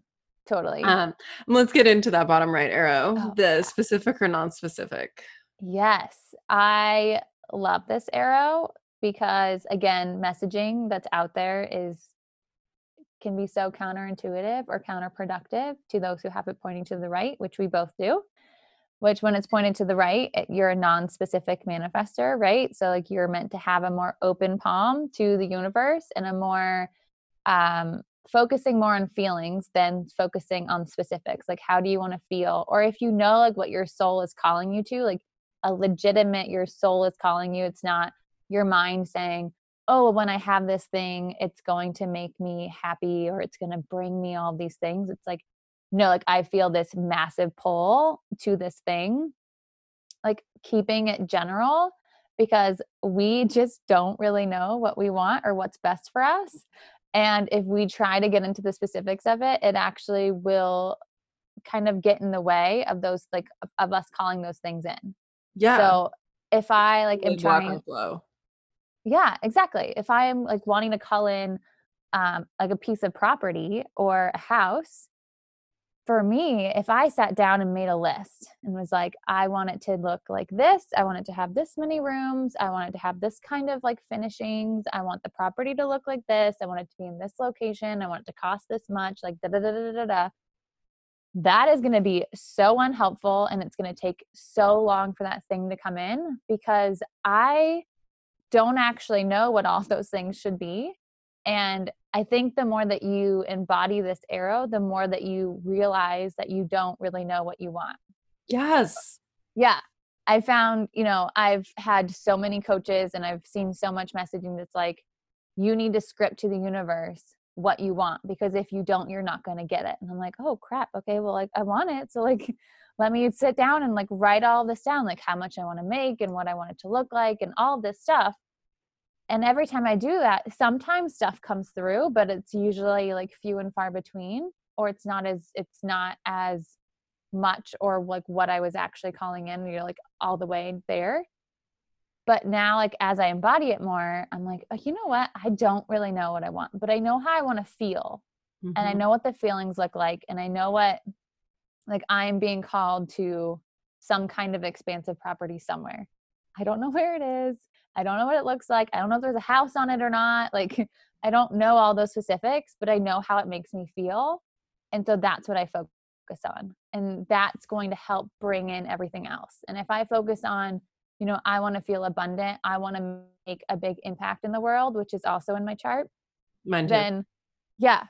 Totally. Um, let's get into that bottom right arrow, Oh, the yeah. specific or non-specific. Yes, I love this arrow because again, messaging that's out there is can be so counterintuitive or counterproductive to those who have it pointing to the right, which we both do. Which when it's pointed to the right, you're a non-specific manifester, right? So like you're meant to have a more open palm to the universe and a more um focusing more on feelings than focusing on specifics. Like how do you want to feel? Or if you know like what your soul is calling you to like a legitimate your soul is calling you it's not your mind saying oh when i have this thing it's going to make me happy or it's going to bring me all these things. It's like no like i feel this massive pull to this thing like keeping it general because we just don't really know what we want or what's best for us and if we try to get into the specifics of it it actually will kind of get in the way of those like of, us calling those things in Yeah. so if I like am trying, flow. yeah, exactly. If I am like wanting to call in um, like a piece of property or a house, for me, if I sat down and made a list and was like, I want it to look like this, I want it to have this many rooms, I want it to have this kind of like finishings, I want the property to look like this, I want it to be in this location, I want it to cost this much, like da da da da da da. That is going to be so unhelpful and it's going to take so long for that thing to come in because I don't actually know what all those things should be. And I think the more that you embody this arrow, the more that you realize that you don't really know what you want. Yes. Yeah. I found, you know, I've had so many coaches and I've seen so much messaging that's like, you need to script to the universe what you want because if you don't, you're not going to get it. And I'm like, oh crap. Okay. Well, like, I want it. So, like, let me sit down and like write all this down, like how much I want to make and what I want it to look like and all this stuff. And every time I do that, sometimes stuff comes through, but it's usually like few and far between, or it's not as, it's not as much or like what I was actually calling in, you're like all the way there. But now, like as I embody it more, I'm like, oh, you know what? I don't really know what I want, but I know how I want to feel. And I Mhm. know what the feelings look like. And I know what, like, I'm being called to some kind of expansive property somewhere. I don't know where it is. I don't know what it looks like. I don't know if there's a house on it or not. Like, I don't know all those specifics, but I know how it makes me feel. And so that's what I focus on. And that's going to help bring in everything else. And if I focus on, you know, I want to feel abundant, I want to make a big impact in the world, which is also in my chart, Mine too. then yeah,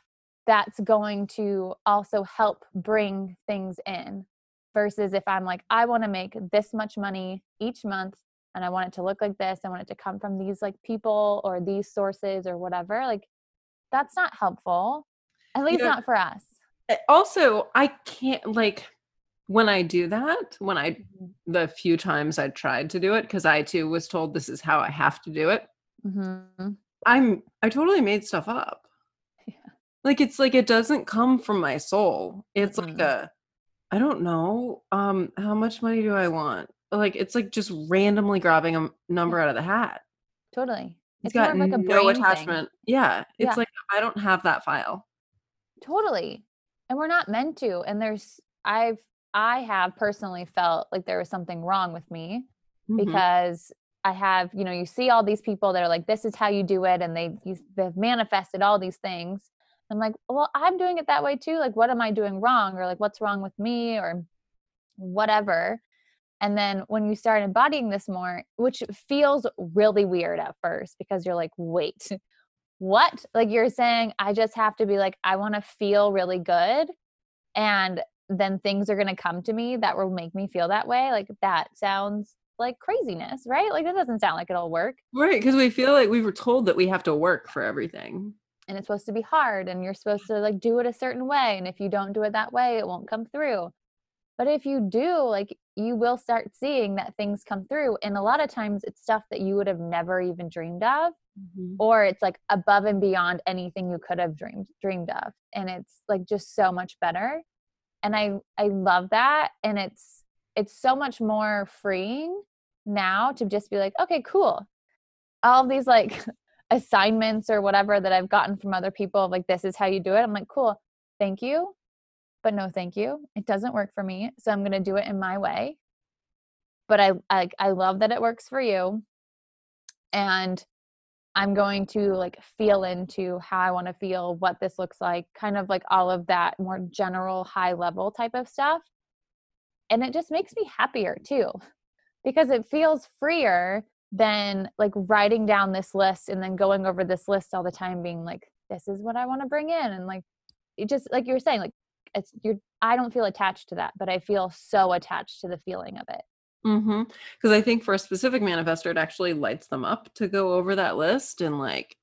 that's going to also help bring things in versus if I'm like, I want to make this much money each month and I want it to look like this, I want it to come from these like people or these sources or whatever, like that's not helpful. At least Yeah. not for us. Uh, also i can't like when i do that when i the few times i tried to do it because i too was told this is how i have to do it Mm-hmm. i'm i totally made stuff up Yeah. like it's like it doesn't come from my soul it's like Mm-mm. a i don't know um how much money do i want like it's like just randomly grabbing a number out of the hat Totally. it's It's got of like a no brain thing. attachment yeah it's Yeah. like i don't have that file Totally. And we're not meant to. And there's I've I have personally felt like there was something wrong with me Mhm. because I have, you know, you see all these people that are like, this is how you do it, and they they've manifested all these things. I'm like, well, I'm doing it that way too. Like, what am I doing wrong? Or like, what's wrong with me? Or whatever. And then when you start embodying this more, which feels really weird at first because you're like, wait, what? Like you're saying, I just have to be like, I want to feel really good. And then things are going to come to me that will make me feel that way. Like that sounds like craziness, right? Like that doesn't sound like it'll work. right because we feel like we were told that we have to work for everything And it's supposed to be hard and you're supposed to like do it a certain way. And if you don't do it that way, it won't come through. But if you do, like you will start seeing that things come through. And a lot of times it's stuff that you would have never even dreamed of. Mm-hmm. or it's like above and beyond anything you could have dreamed dreamed of and it's like just so much better and i i love that and it's it's so much more freeing now to just be like okay cool all these like assignments or whatever that I've gotten from other people like this is how you do it. I'm like, cool, thank you. But no, thank you. It doesn't work for me. So I'm gonna do it in my way. But I I, I love that it works for you. And I'm going to like feel into how I want to feel, what this looks like, kind of like all of that more general high level type of stuff. And it just makes me happier too because it feels freer than like writing down this list and then going over this list all the time being like this is what I want to bring in and like it just like you were saying like it's you're I don't feel attached to that but I feel so attached to the feeling of it. Mm-hmm. Cuz I think for a specific manifestor it actually lights them up to go over that list and like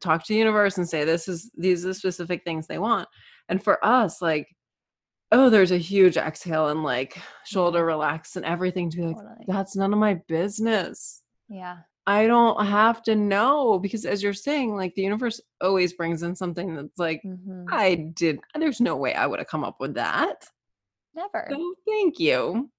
talk to the universe and say this is these are the specific things they want. And for us like oh there's a huge exhale and like shoulder relax and everything to be like Totally. that's none of my business. Yeah. I don't have to know because as you're saying like the universe always brings in something that's like Mhm. I did there's no way I would have come up with that. Never. So thank you.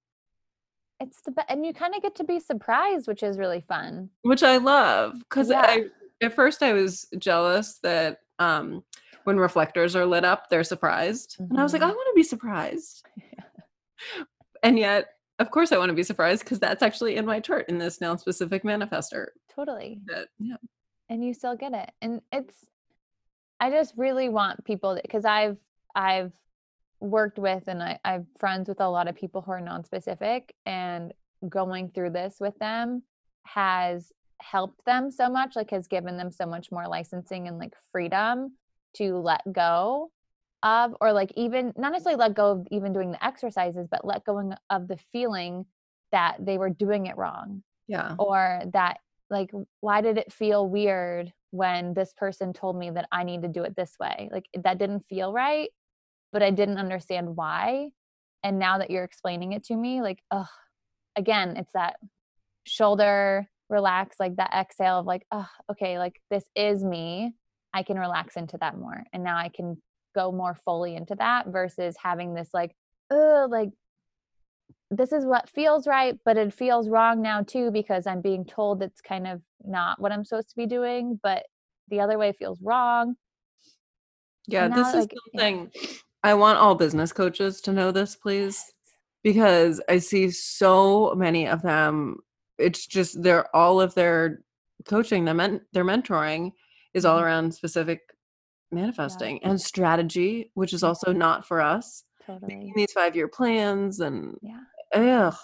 It's the be- and you kind of get to be surprised, which is really fun. Which I love because Yeah. I at first I was jealous that um when reflectors are lit up, they're surprised. And I was like, I Mhm. want to be surprised. and yet, of course I want to be surprised because that's actually in my chart in this non specific manifestor. Totally. That yeah. and you still get it and it's i just really want people that because i've i've worked with and I, i'm friends with a lot of people who are non-specific and going through this with them has helped them so much like has given them so much more licensing and like freedom to let go of or like even not necessarily let go of even doing the exercises but let go of the feeling that they were doing it wrong Yeah. or that like why did it feel weird when this person told me that i need to do it this way like that didn't feel right but i didn't understand why and now that you're explaining it to me like oh again it's that shoulder relax like that exhale of like oh okay like this is me i can relax into that more and now i can go more fully into that versus having this like oh like this is what feels right, but it feels wrong now too because I'm being told it's kind of not what I'm supposed to be doing, but the other way feels wrong. Yeah, And this now, is like, yeah. something I want all business coaches to know this, please, because I see so many of them. It's just they're all of their coaching, their men, their mentoring is all Mhm. around specific manifesting and strategy, which is Mhm. also not for us. Totally. Making these five year plans and Yeah. ugh,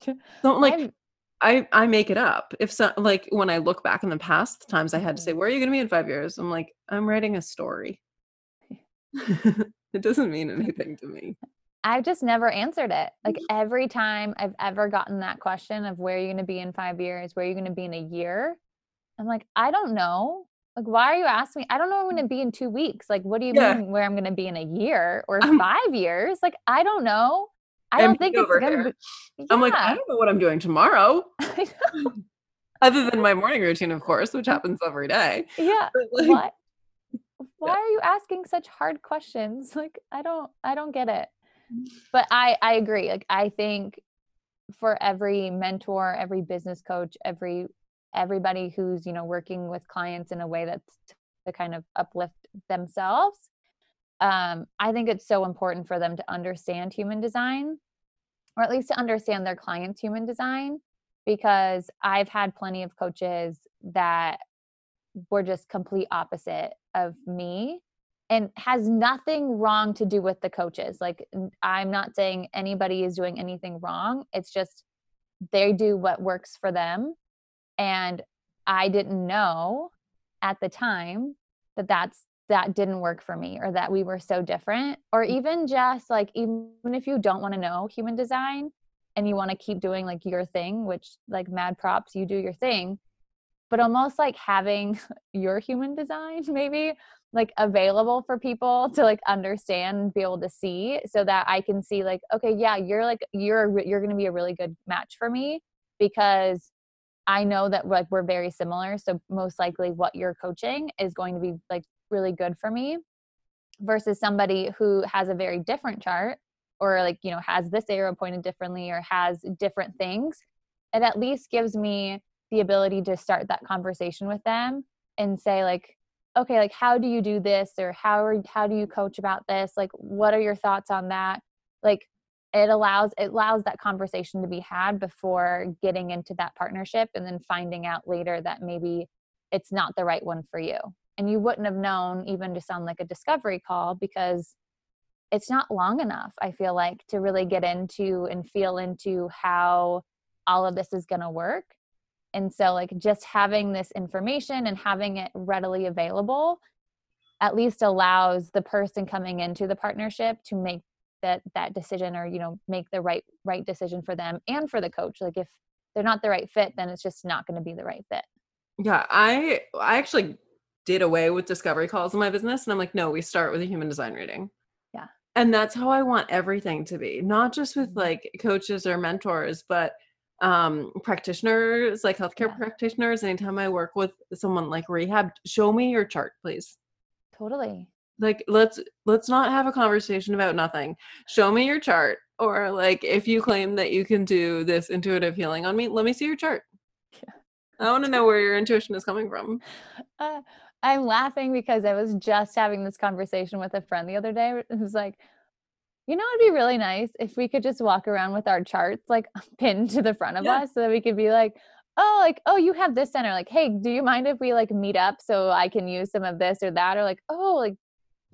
don't like I'm- I I make it up. If so, like when I look back in the past, the times I had to say, Mhm. "Where are you going to be in five years?" I'm like, I'm writing a story. it doesn't mean anything to me. I've just never answered it. Like every time I've ever gotten that question of where are you going to be in five years, where are you going to be in a year, I'm like, I don't know. Like, why are you asking me? I don't know where I'm going to mm. be in two weeks. Like, what do you Yeah. mean where I'm going to be in a year or I'm- five years? Like, I don't know. I don't think it's going to be. I'm like, I don't know what I'm doing tomorrow, other than my morning routine, of course, which happens every day. yeah. Like, What? Why are you asking such hard questions? Like, I don't, I don't get it. Mm. But I, I agree. Like, I think for every mentor, every business coach, every everybody who's you know working with clients in a way that's to kind of uplift themselves. Um, i think it's so important for them to understand human design or at least to understand their clients human design because i've had plenty of coaches that were just complete opposite of me and has nothing wrong to do with the coaches. Like i'm not saying anybody is doing anything wrong. It's just they do what works for them and i didn't know at the time that that's that didn't work for me or that we were so different or mm. even just like even if you don't want to know human design and you want to keep doing like your thing which like mad props you do your thing but almost like having your human design maybe like available for people to like understand and be able to see so that I can see like okay yeah you're like you're you're going to be a really good match for me because I know that like we're very similar so most likely what you're coaching is going to be like really good for me versus somebody who has a very different chart or like you know has this arrow pointed differently or has different things it at least gives me the ability to start that conversation with them and say like okay like how do you do this? Or how are how do you coach about this? Like what are your thoughts on that? Like it allows it allows that conversation to be had before getting into that partnership and then finding out later that maybe it's not the right one for you. And you wouldn't have known even just on like a discovery call because it's not long enough i feel like to really get into and feel into how all of this is going to work. And so like just having this information and having it readily available at least allows the person coming into the partnership to make that that decision or you know make the right right decision for them and for the coach like if they're not the right fit then it's just not going to be the right fit. Yeah i i actually did away with discovery calls in my business and i'm like no we start with a human design reading. Yeah. And that's how i want everything to be not just with mm-hmm. like coaches or mentors but um practitioners like healthcare yeah. practitioners anytime i work with someone like rehab show me your chart please. Totally like let's let's not have a conversation about nothing show me your chart or like if you claim that you can do this intuitive healing on me let me see your chart yeah. i want to know where your intuition is coming from uh, i'm laughing because i was just having this conversation with a friend the other day it was like you know it'd be really nice if we could just walk around with our charts like pinned to the front of yeah. us so that we could be like oh like oh you have this center like hey do you mind if we like meet up so i can use some of this or that or like oh like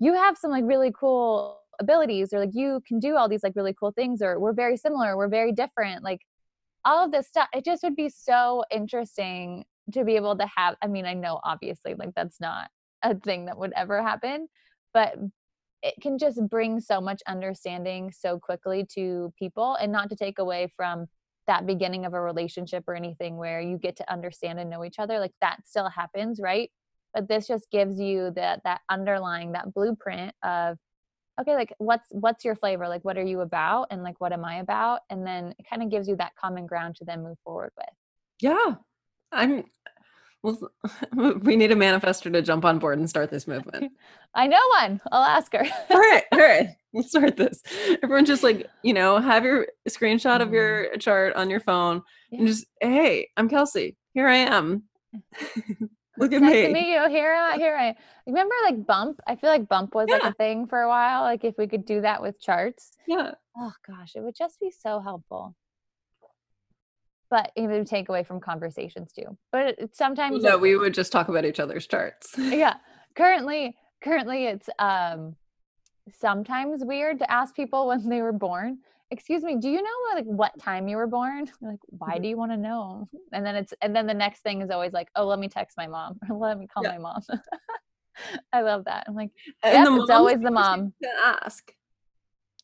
you have some like really cool abilities or like you can do all these like really cool things or we're very similar we're very different like all of this stuff it just would be so interesting to be able to have i mean i know obviously like that's not a thing that would ever happen but it can just bring so much understanding so quickly to people and not to take away from that beginning of a relationship or anything where you get to understand and know each other like that still happens right but this just gives you that that underlying that blueprint of okay like what's what's your flavor? Like what are you about? And like what am i about? And then it kind of gives you that common ground to then move forward with. Yeah. I'm well we need a manifester to jump on board and start this movement. I know one. I'll ask her. All right all right. Let's start this. Everyone just like you know have your screenshot mm-hmm. of your chart on your phone yeah. and just hey i'm kelsey. Here i am Look at nice me. to meet you. Here, I, here I. Remember, like bump. I feel like bump was yeah. like a thing for a while. Like if we could do that with charts. Yeah. Oh gosh, it would just be so helpful. But it would take away from conversations too. But it, sometimes. No, we would just talk about each other's charts. yeah. Currently, currently, it's um sometimes weird to ask people when they were born excuse me do you know like what time you were born? Like why mm-hmm. do you want to know? And then it's and then the next thing is always like oh let me text my mom. Or let me call yeah. my mom. I love that. I'm like yeah it's always the mom. to ask.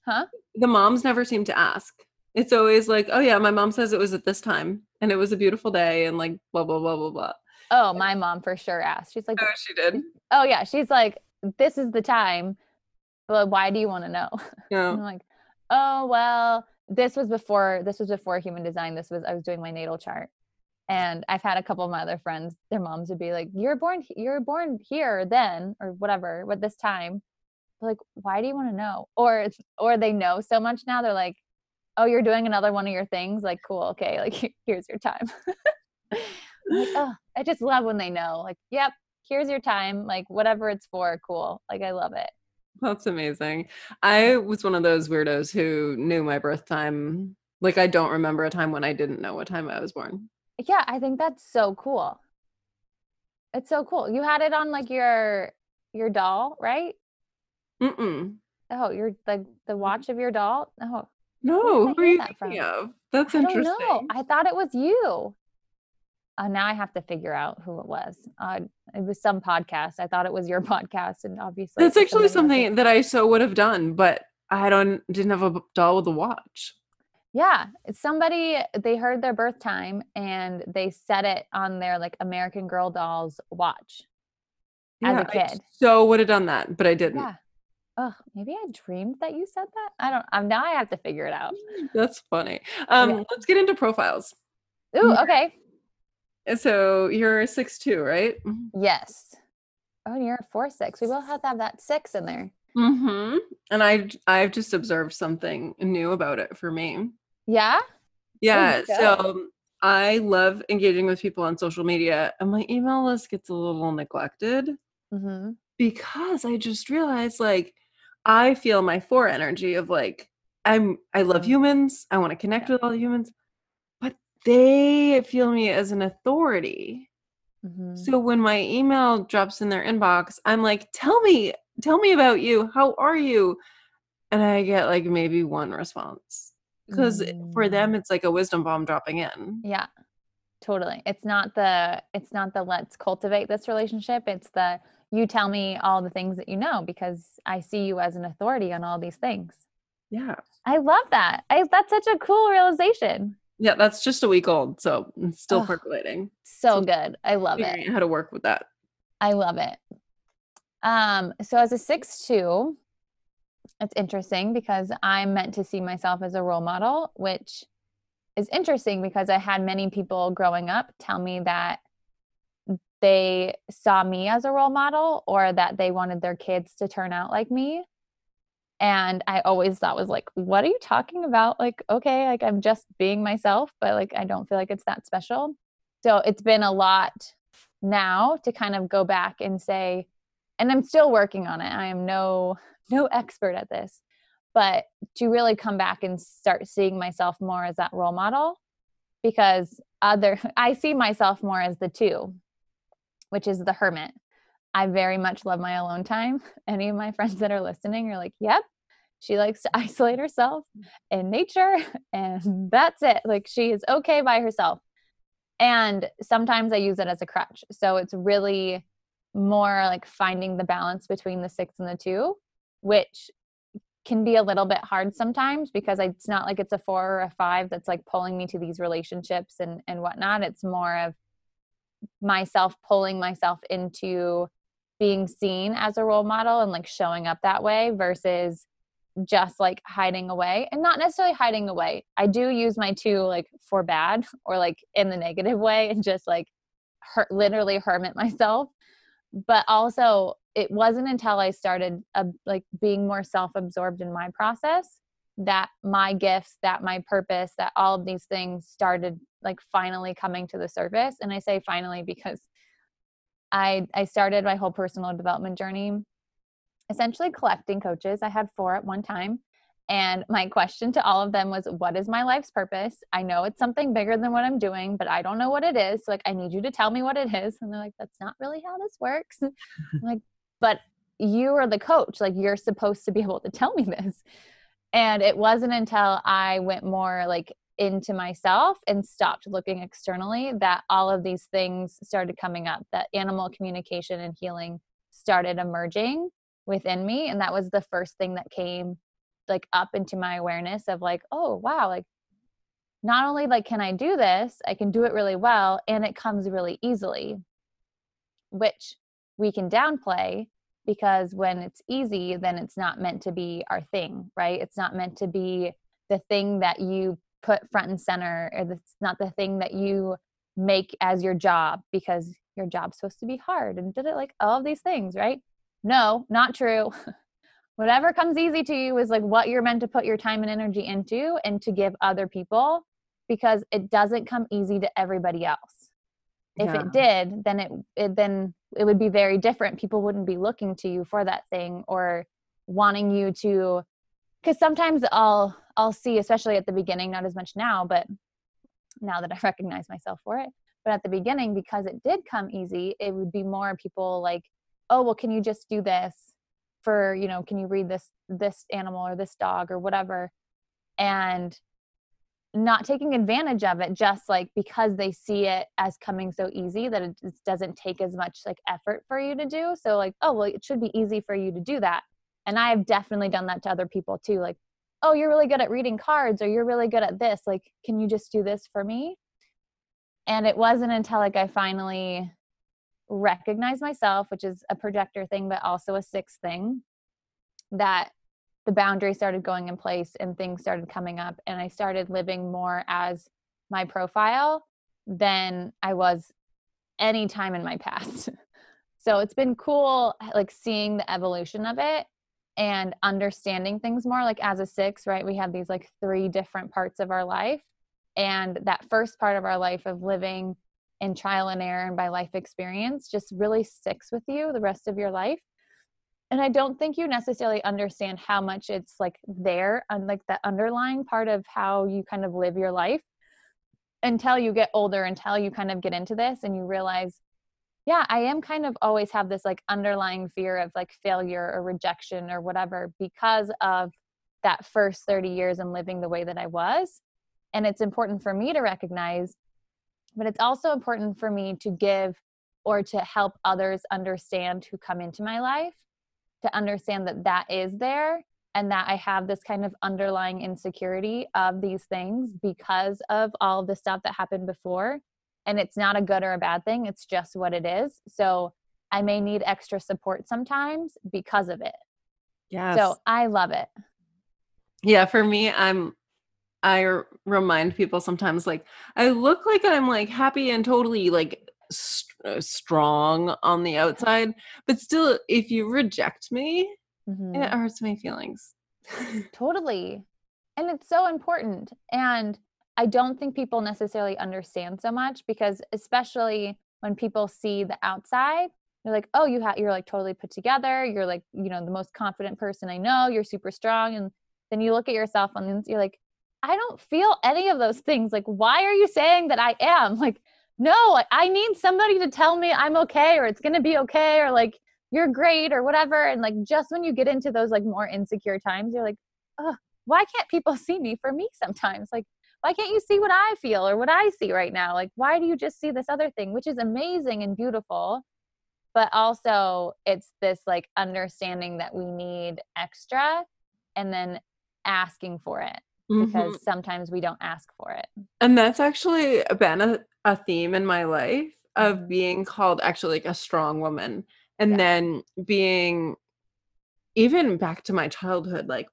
Huh? The moms never seem to ask. It's always like oh yeah my mom says it was at this time and it was a beautiful day and like blah blah blah blah blah. Oh my mom for sure asked. She's like oh she did. Oh yeah she's like this is the time but why do you want to know? Yeah. i'm like oh well this was before this was before human design this was i was doing my natal chart. And i've had a couple of my other friends their moms would be like you're born you're born here then or whatever but this time. Like why do you want to know? Or or they know so much now they're like oh you're doing another one of your things? Like cool okay like here's your time. Like oh i just love when they know like yep here's your time like whatever it's for cool like i love it that's amazing. I was one of those weirdos who knew my birth time. Like I don't remember a time when I didn't know what time I was born. Yeah, I think that's so cool. It's so cool. You had it on like your your doll, right? Mm-mm. Oh, you're like the mm-hmm. watch of your doll? Oh. No, who are you thinking of? That's I interesting. I thought it was you uh, now I have to figure out who it was. Uh, it was some podcast. I thought it was your podcast, and obviously that's actually something that I so would have done, but I don't didn't have a doll with a watch. Yeah, somebody they heard their birth time and they set it on their like American Girl dolls watch yeah, as a kid. I so would have done that, but I didn't. Yeah. Oh, maybe I dreamed that you said that. I don't. I'm now. I have to figure it out. That's funny. Um, yeah. let's get into profiles. Ooh, okay. So you're six two, right? Mm-hmm. Yes. Oh, you're four six. We will have to have that six in there. Mm-hmm. And I I've just observed something new about it for me. Yeah. Yeah. So I love engaging with people on social media, and my email list gets a little neglected Mm-hmm. because I just realized like I feel my four energy of like I'm I love Mhm. humans, I want to connect Yeah. with all the humans, but they feel me as an authority. Mm-hmm. So when my email drops in their inbox, I'm like, "Tell me, tell me about you. How are you?" And I get like maybe one response. Cuz for them Mm. it's like a wisdom bomb dropping in. Yeah, totally. It's not the it's not the let's cultivate this relationship. It's the you tell me all the things that you know because I see you as an authority on all these things. Yeah. I love that. I that's such a cool realization. Yeah, that's just a week old, so it's still Ugh. percolating. So So good. I love it. How to work with that. I love it. Um, so as a six two, it's interesting because I'm meant to see myself as a role model, which is interesting because I had many people growing up tell me that they saw me as a role model or that they wanted their kids to turn out like me. And I always thought was like, what are you talking about? Like, okay, like I'm just being myself, but like I don't feel like it's that special. So it's been a lot now to kind of go back and say, and I'm still working on it. I am no no expert at this, but to really come back and start seeing myself more as that role model because other I see myself more as the two, which is the hermit. I very much love my alone time. Any of my friends that are listening are like, "Yep, she likes to isolate herself in nature and that's it. Like she is okay by herself." And sometimes I use it as a crutch. So it's really more like finding the balance between the 6 and the 2, which can be a little bit hard sometimes because it's not like it's a four or a five that's like pulling me to these relationships and and whatnot. It's more of myself pulling myself into being seen as a role model and like showing up that way versus just like hiding away and not necessarily hiding away. I do use my two like for bad or like in the negative way and just like hurt, literally hermit myself. But also, it wasn't until I started like being more self-absorbed in my process that my gifts, that my purpose, that all of these things started like finally coming to the surface. And I say finally because I I started my whole personal development journey essentially collecting coaches. I had four at one time. And my question to all of them was, What is my life's purpose? I know it's something bigger than what I'm doing, but I don't know what it is. So like, I need you to tell me what it is. And they're like, That's not really how this works. Like, but you are the coach. Like, you're supposed to be able to tell me this. And it wasn't until I went more like into myself and stopped looking externally that all of these things started coming up, that animal communication and healing started emerging within me. And that was the first thing that came like up into my awareness of like, oh wow, like not only like can I do this, I can do it really well and it comes really easily, which we can downplay because when it's easy, then it's not meant to be our thing, right? It's not meant to be the thing that you put front and center, or it's not the thing that you make as your job because your job's supposed to be hard and did it like all of these things, right? No, not true. Whatever comes easy to you is like what you're meant to put your time and energy into and to give other people because it doesn't come easy to everybody else if Yeah. it did then it, it then it would be very different people wouldn't be looking to you for that thing or wanting you to because sometimes i'll i'll see especially at the beginning not as much now but now that i recognize myself for it but at the beginning because it did come easy it would be more people like oh well can you just do this for you know can you read this this animal or this dog or whatever? And not taking advantage of it just like because they see it as coming so easy that it doesn't take as much like effort for you to do. So like oh well it should be easy for you to do that. And i have definitely done that to other people too like oh you're really good at reading cards or you're really good at this like can you just do this for me? And it wasn't until like i finally recognized myself which is a projector thing but also a six thing that the boundary started going in place and things started coming up and i started living more as my profile than i was any time in my past. So it's been cool like seeing the evolution of it and understanding things more like as a six right we have these like three different parts of our life. And that first part of our life of living in trial and error and by life experience just really sticks with you the rest of your life. And i don't think you necessarily understand how much it's like there and like the underlying part of how you kind of live your life until you get older until you kind of get into this and you realize yeah i am kind of always have this like underlying fear of like failure or rejection or whatever because of that first 30 years and living the way that i was and it's important for me to recognize but it's also important for me to give or to help others understand who come into my life to understand that that is there and that I have this kind of underlying insecurity of these things because of all the stuff that happened before. And it's not a good or a bad thing, it's just what it is. So I may need extra support sometimes because of it. Yeah. So I love it. Yeah, for me, I'm I remind people sometimes like I look like I'm like happy and totally like st- uh, strong on the outside, but still if you reject me, mm-hmm. it hurts my feelings. totally. And it's so important. And I don't think people necessarily understand so much because especially when people see the outside, they're like, "Oh, you have you're like totally put together. You're like, you know, the most confident person I know. You're super strong." And then you look at yourself and you're like, "I don't feel any of those things. Like, why are you saying that I am?" Like, no, I need somebody to tell me I'm okay or it's going to be okay or like you're great or whatever and like just when you get into those like more insecure times you're like oh why can't people see me for me sometimes like why can't you see what i feel or what i see right now like why do you just see this other thing which is amazing and beautiful but also it's this like understanding that we need extra and then asking for it because mm-hmm. sometimes we don't ask for it and that's actually been a, a theme in my life of mm-hmm. being called actually like a strong woman and yeah. then being even back to my childhood like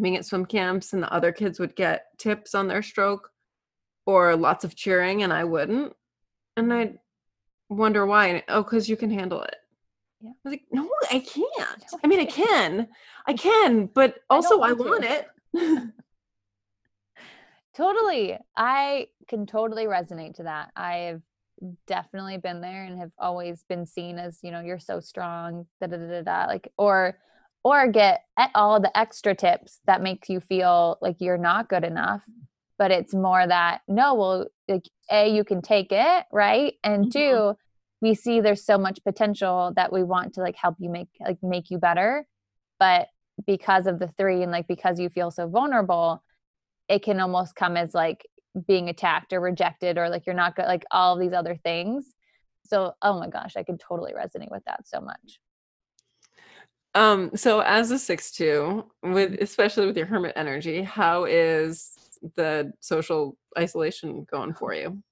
being at swim camps and the other kids would get tips on their stroke or lots of cheering and i wouldn't and mm-hmm. i'd wonder why oh because you can handle it yeah. I was like, no, I can't. No, I, I mean, I can, I can, but also I, I want it. totally. I can totally resonate to that. I've definitely been there and have always been seen as you know you're so strong da da da da like or or get all the extra tips that makes you feel like you're not good enough but it's more that no well like a you can take it right? And mm-hmm. two we see there's so much potential that we want to like help you make like make you better. But because of the three and like because you feel so vulnerable it can almost come as like being attacked or rejected or like you're not good like all these other things. So oh my gosh i can totally resonate with that so much um so as a six two with especially with your hermit energy how is the social isolation going for you?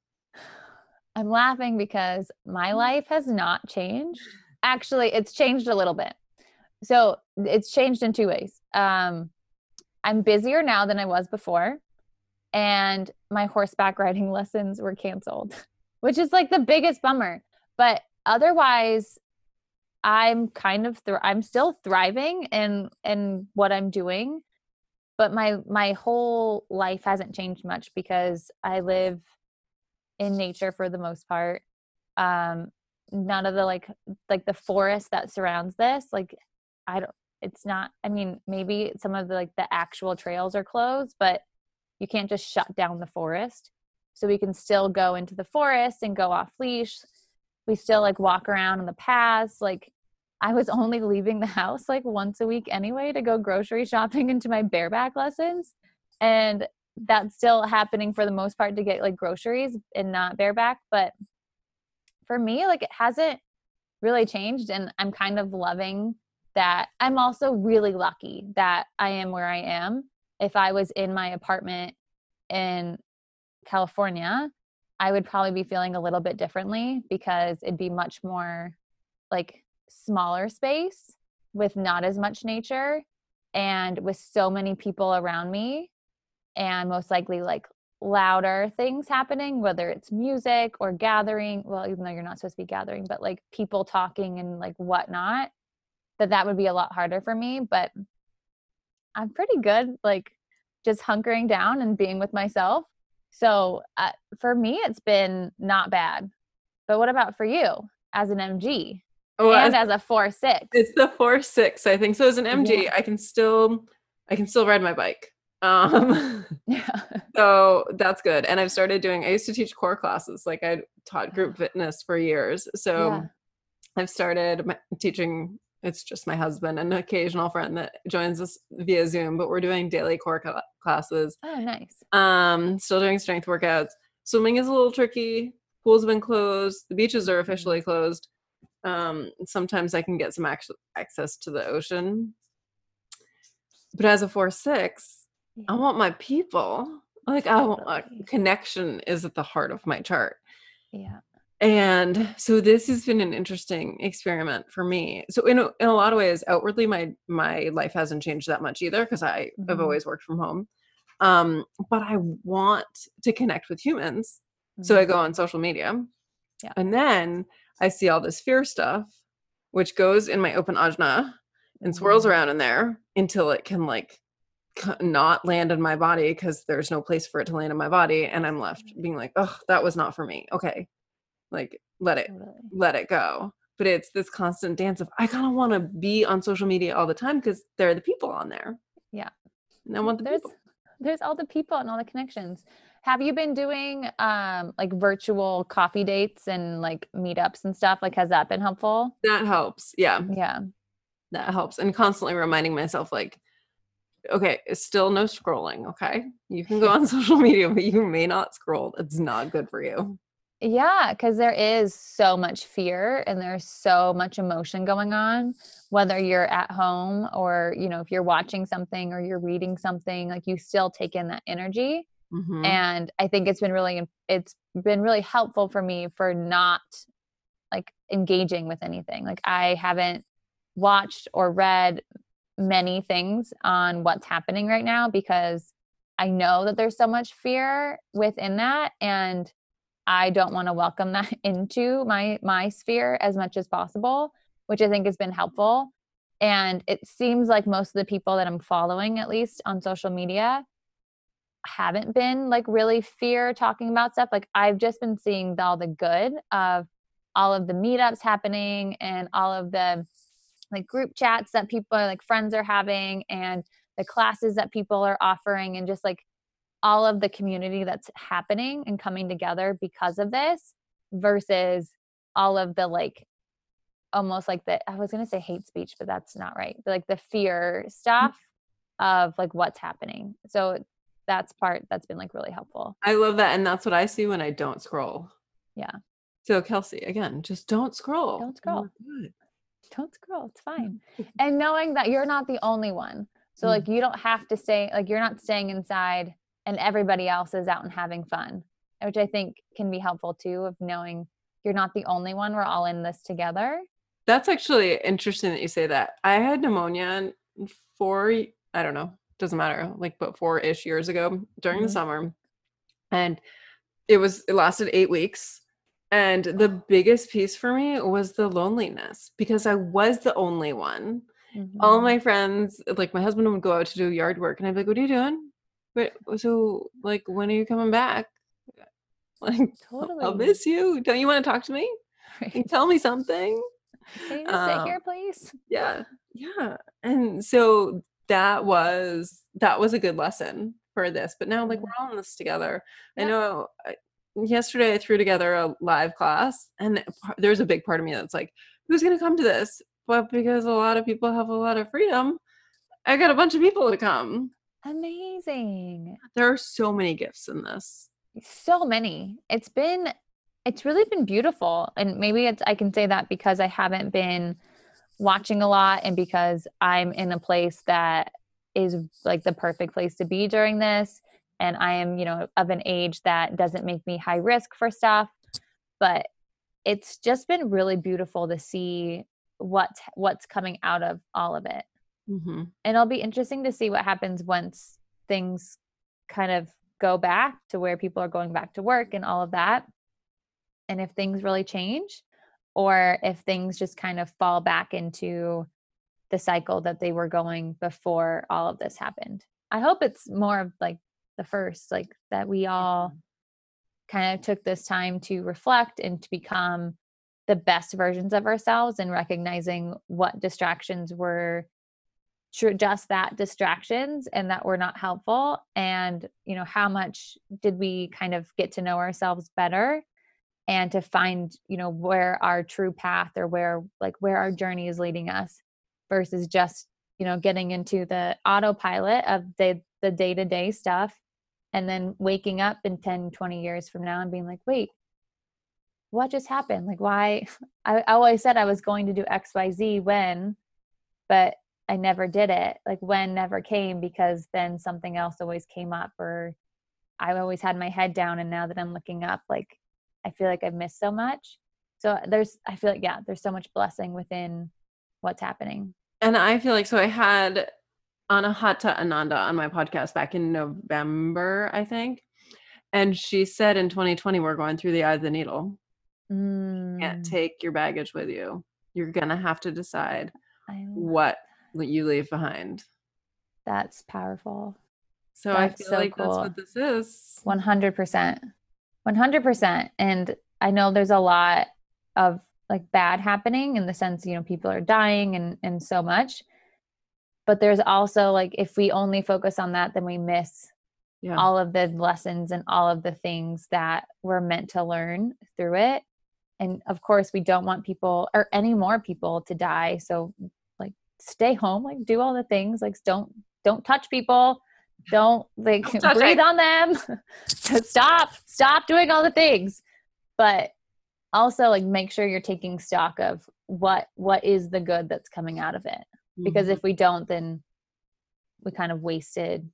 I'm laughing because my life has not changed. Actually it's changed a little bit. So it's changed in two ways. Um i'm busier now than i was before and my horseback riding lessons were canceled, which is like the biggest bummer. But otherwise, I'm kind of I'm still thriving in in what I'm doing, but my my whole life hasn't changed much because I live in nature for the most part. Um, none of the like like the forest that surrounds this, like I don't. It's not. I mean, maybe some of the like the actual trails are closed, but you can't just shut down the forest so we can still go into the forest and go off leash we still like walk around in the past like i was only leaving the house like once a week anyway to go grocery shopping into my bareback lessons and that's still happening for the most part to get like groceries and not bareback but for me like it hasn't really changed and i'm kind of loving that. I'm also really lucky that i am where i am. If I was in my apartment in California, I would probably be feeling a little bit differently because it'd be much more like smaller space with not as much nature and with so many people around me and most likely like louder things happening whether it's music or gathering well even though you're not supposed to be gathering but like people talking and like whatnot that that would be a lot harder for me but I'm pretty good, like just hunkering down and being with myself. So uh, for me, it's been not bad. But what about for you as an MG Oh, and as- as a four six? it's the four six, I think. So as an MG, Yeah. I can still I can still ride my bike. Um yeah. so that's good. And I've started doing I used to teach core classes. Like I taught group fitness for years. So Yeah. I've started my, teaching it's just my husband and an occasional friend that joins us via Zoom, but we're doing daily core cla- classes. Oh, nice. Um, still doing strength workouts. Swimming is a little tricky. Pools have been closed. The beaches are officially closed. Um, sometimes I can get some actual access to the ocean. But as a four six, I want my people. Like I want Totally. connection is at the heart of my chart. Yeah. And so this has been an interesting experiment for me. So in a, in a lot of ways, outwardly, my my life hasn't changed that much either because I have Mhm. always worked from home. Um, but I want to connect with humans, so I Mhm. go on social media, Yeah. and then I see all this fear stuff, which goes in my open ajna and swirls Mhm. around in there until it can like not land in my body because there's no place for it to land in my body, and I'm left Mm-hmm. being like, oh, that was not for me. Okay, like let it Totally. let it go. But it's this constant dance of I kind of want to be on social media all the time because there are the people on there. Yeah. And I want the there's people. there's all the people and all the connections. Have you been doing um like virtual coffee dates and like meetups and stuff? Like has that been helpful? That helps. Yeah, Yeah. that helps. And constantly reminding myself, like, okay, it's still no scrolling. Okay. You can go on social media, but you may not scroll. It's not good for you. Yeah, because there is so much fear and there's so much emotion going on, whether you're at home or, you know, if you're watching something or you're reading something, like you still take in that energy. Mhm. And I think it's been really, it's been really helpful for me for not like engaging with anything. Like I haven't watched or read many things on what's happening right now because I know that there's so much fear within that. And I don't want to welcome that into my my sphere as much as possible, which I think has been helpful. And it seems like most of the people that I'm following, at least on social media, haven't been like really fear talking about stuff. Like I've just been seeing all the good of all of the meetups happening and all of the like group chats that people are like friends are having and the classes that people are offering and just like all of the community that's happening and coming together because of this versus all of the like almost like the I was going to say hate speech but that's not right. But like the fear stuff of like what's happening. So that's part that's been like really helpful. I love that. And that's what I see when I don't scroll. Yeah. So Kelsey, again, just don't scroll. Don't scroll. we're. Don't scroll. It's fine. and knowing that you're not the only one. So Mm. like you don't have to stay like you're not staying inside and everybody else is out and having fun, which I think can be helpful too of knowing you're not the only one. We're all in this together. That's actually interesting that you say that. I had pneumonia four, I don't know, doesn't matter, like but four ish years ago during the Mhm. summer. And it was, it lasted eight weeks. And the biggest piece for me was the loneliness because I was the only one. All Mhm. my friends, like my husband would go out to do yard work and I'd be like, What are you doing? But so, like, when are you coming back? Like, totally. I'll miss you. Don't you want to talk to me? Right. Can you tell me something? Can you just sit Um, here, please? yeah yeah and so that was that was a good lesson for this but now like Mhm. we're all in this together i know I, yesterday i threw together a live class and there's a big part of me that's like who's going to come to this but because a lot of people have a lot of freedom i got a bunch of people to come Amazing. there are so many gifts in this. So many. It's been it's really been beautiful and maybe it's i can say that because i haven't been watching a lot and because i'm in a place that is like the perfect place to be during this and i am you know of an age that doesn't make me high risk for stuff but it's just been really beautiful to see what what's coming out of all of it hmm and it'll be interesting to see what happens once things kind of go back to where people are going back to work and all of that. And if things really change or if things just kind of fall back into the cycle that they were going before all of this happened. I hope it's more of like the first like that we all kind of took this time to reflect and to become the best versions of ourselves and recognizing what distractions were just that distractions and that were not helpful and you know how much did we kind of get to know ourselves better and to find you know where our true path or where like where our journey is leading us versus just you know getting into the autopilot of the the day-to-day stuff and then waking up in 10 20 years from now and being like wait what just happened? Like why I, oh, I always said i was going to do xyz when but i never did it like when never came because then something else always came up or i always had my head down and now that i'm looking up like I feel like I've missed so much. So there's, I feel like, yeah, there's so much blessing within what's happening. And I feel like, so I had Anahata Ananda on my podcast back in November, I think. And she said in 2020, we're going through the eye of the needle. Mm. You can't take your baggage with you. You're going to have to decide what you leave behind. That's powerful. So that's I feel so like cool. that's what this is. 100%. 100% and i know there's a lot of like bad happening in the sense you know people are dying and and so much but there's also like if we only focus on that then we miss yeah. all of the lessons and all of the things that we're meant to learn through it and of course we don't want people or any more people to die so stay home like do all the things like don't don't touch people. Don't like don't breathe it. on them. Stop stop doing all the things. But also like make sure you're taking stock of what what is the good that's coming out of it. Because mm-hmm. if we don't then we kind of wasted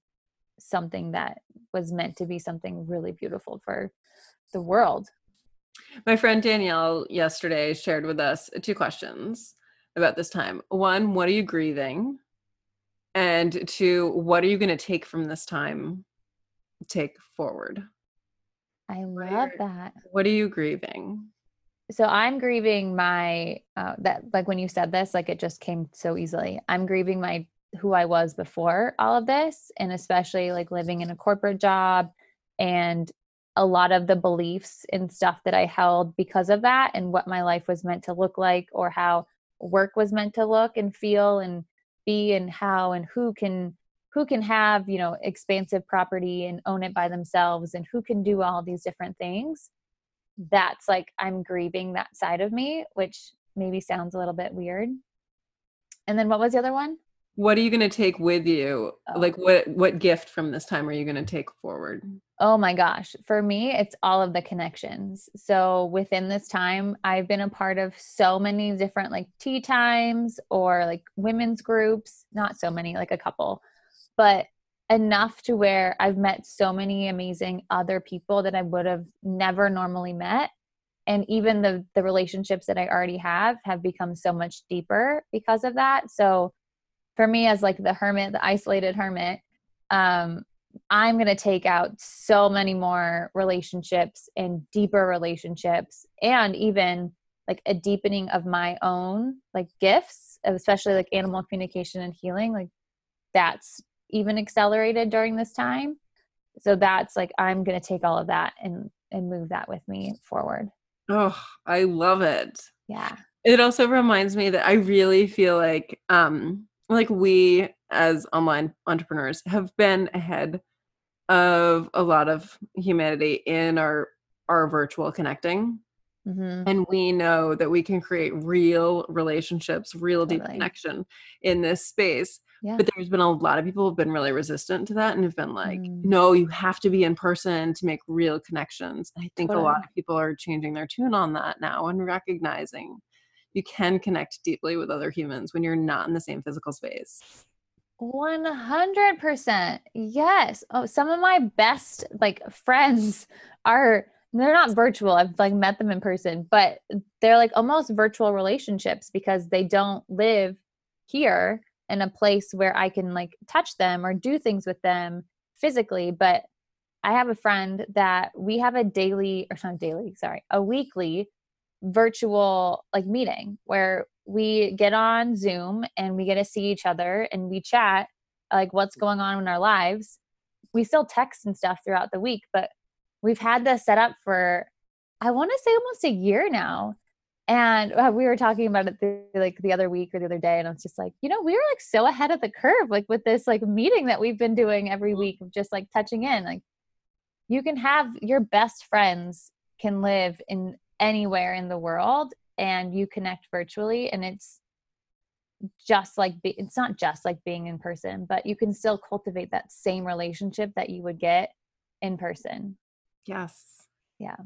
something that was meant to be something really beautiful for the world. My friend danielle yesterday shared with us two questions about this time. One what are you grieving? And to what are you going to take from this time take forward? I love that. what are you grieving? So i'm grieving my uh, that like when you said this like it just came so easily. I'm grieving my who i was before all of this and especially like living in a corporate job and a lot of the beliefs and stuff that i held because of that and what my life was meant to look like or how work was meant to look and feel and be and how and who can who can have you know expansive property and own it by themselves and who can do all these different things that's like i'm grieving that side of me which maybe sounds a little bit weird. And then what was the other one? What are you going to take with you? Oh. like what what gift from this time are you going to take forward oh my gosh for me it's all of the connections. So within this time i've been a part of so many different like tea times or like women's groups not so many like a couple but enough to where i've met so many amazing other people that i would have never normally met. And even the the relationships that i already have have become so much deeper because of that. So for me as like the hermit the isolated hermit um i'm going to take out so many more relationships and deeper relationships and even like a deepening of my own like gifts especially like animal communication and healing like that's even accelerated during this time. So that's like i'm going to take all of that and and move that with me forward. Oh i love it. Yeah. It also reminds me that i really feel like um like we as online entrepreneurs have been ahead of a lot of humanity in our our virtual connecting mm-hmm. and we know that we can create real relationships real deep connection in this space yeah. but there's been a lot of people who've been really resistant to that and have been like mm. no you have to be in person to make real connections i think totally. a lot of people are changing their tune on that now and recognizing you can connect deeply with other humans when you're not in the same physical space. 100%. Yes. Oh, some of my best like friends are they're not virtual. I've like met them in person, but they're like almost virtual relationships because they don't live here in a place where I can like touch them or do things with them physically, but I have a friend that we have a daily or not daily, sorry, a weekly virtual like meeting where we get on Zoom and we get to see each other and we chat like what's going on in our lives we still text and stuff throughout the week, but we've had this set up for I want to say almost a year now. And uh, we were talking about it the, like the other week or the other day, and I was just like, you know, we were like so ahead of the curve, like with this like meeting that we've been doing every mm-hmm. week of just like touching in. Like, you can have your best friends can live in anywhere in the world, and you connect virtually, and it's just like be, it's not just like being in person, but you can still cultivate that same relationship that you would get in person. Yes. Yeah.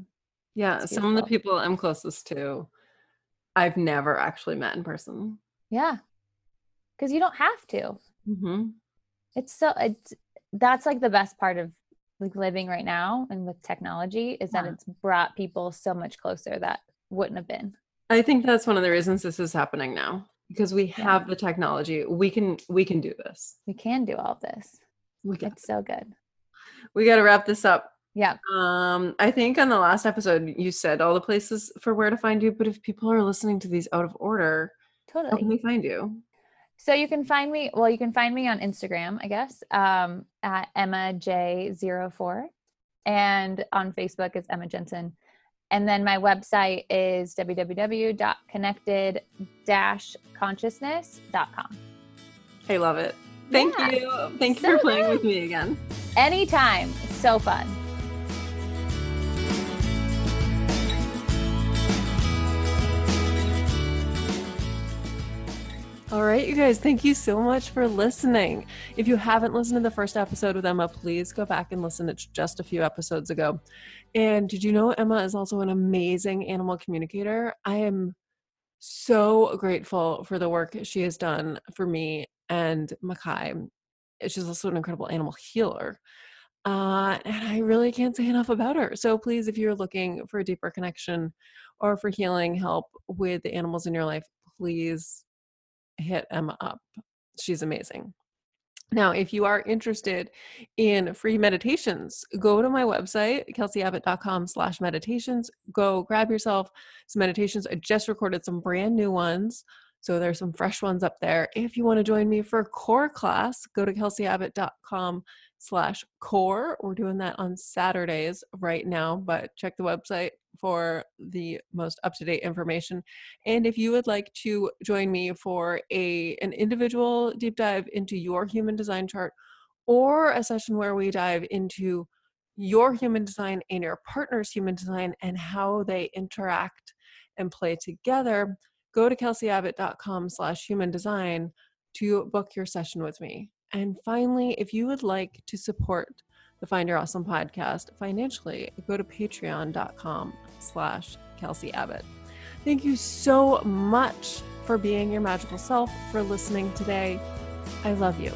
Yeah. Some of the people I'm closest to I've never actually met in person. Yeah. Cause you don't have to. Mm-hmm. It's so, it's, that's like the best part of like living right now and with technology is yeah. that it's brought people so much closer that wouldn't have been. I think that's one of the reasons this is happening now because we have yeah. the technology. We can we can do this. We can do all this. We can. It's so good. We got to wrap this up. Yeah. Um, I think on the last episode you said all the places for where to find you, but if people are listening to these out of order, totally. how can they find you? So you can find me, well, you can find me on Instagram, I guess, um, at Emma J04. And on Facebook is Emma Jensen. And then my website is www.connected-consciousness.com. I love it. Thank yeah. you. Thank you so for playing with me again. Anytime. So fun. All right, you guys, thank you so much for listening. If you haven't listened to the first episode with Emma, please go back and listen. It's just a few episodes ago. And did you know Emma is also an amazing animal communicator? I am so grateful for the work she has done for me and Makai. She's also an incredible animal healer. Uh, and I really can't say enough about her. So please, if you're looking for a deeper connection or for healing help with the animals in your life, please hit Emma up. She's amazing. Now, if you are interested in free meditations, go to my website, kelseyabbott.com slash meditations. Go grab yourself some meditations. I just recorded some brand new ones. So there's some fresh ones up there. If you want to join me for a core class, go to kelseyabbott.com slash core. We're doing that on Saturdays right now, but check the website for the most up-to-date information. And if you would like to join me for a an individual deep dive into your human design chart or a session where we dive into your human design and your partner's human design and how they interact and play together, go to kelseyabbott.com slash human design to book your session with me. And finally, if you would like to support the Find Your Awesome podcast financially, go to patreon.com slash Kelsey Abbott. Thank you so much for being your magical self, for listening today. I love you.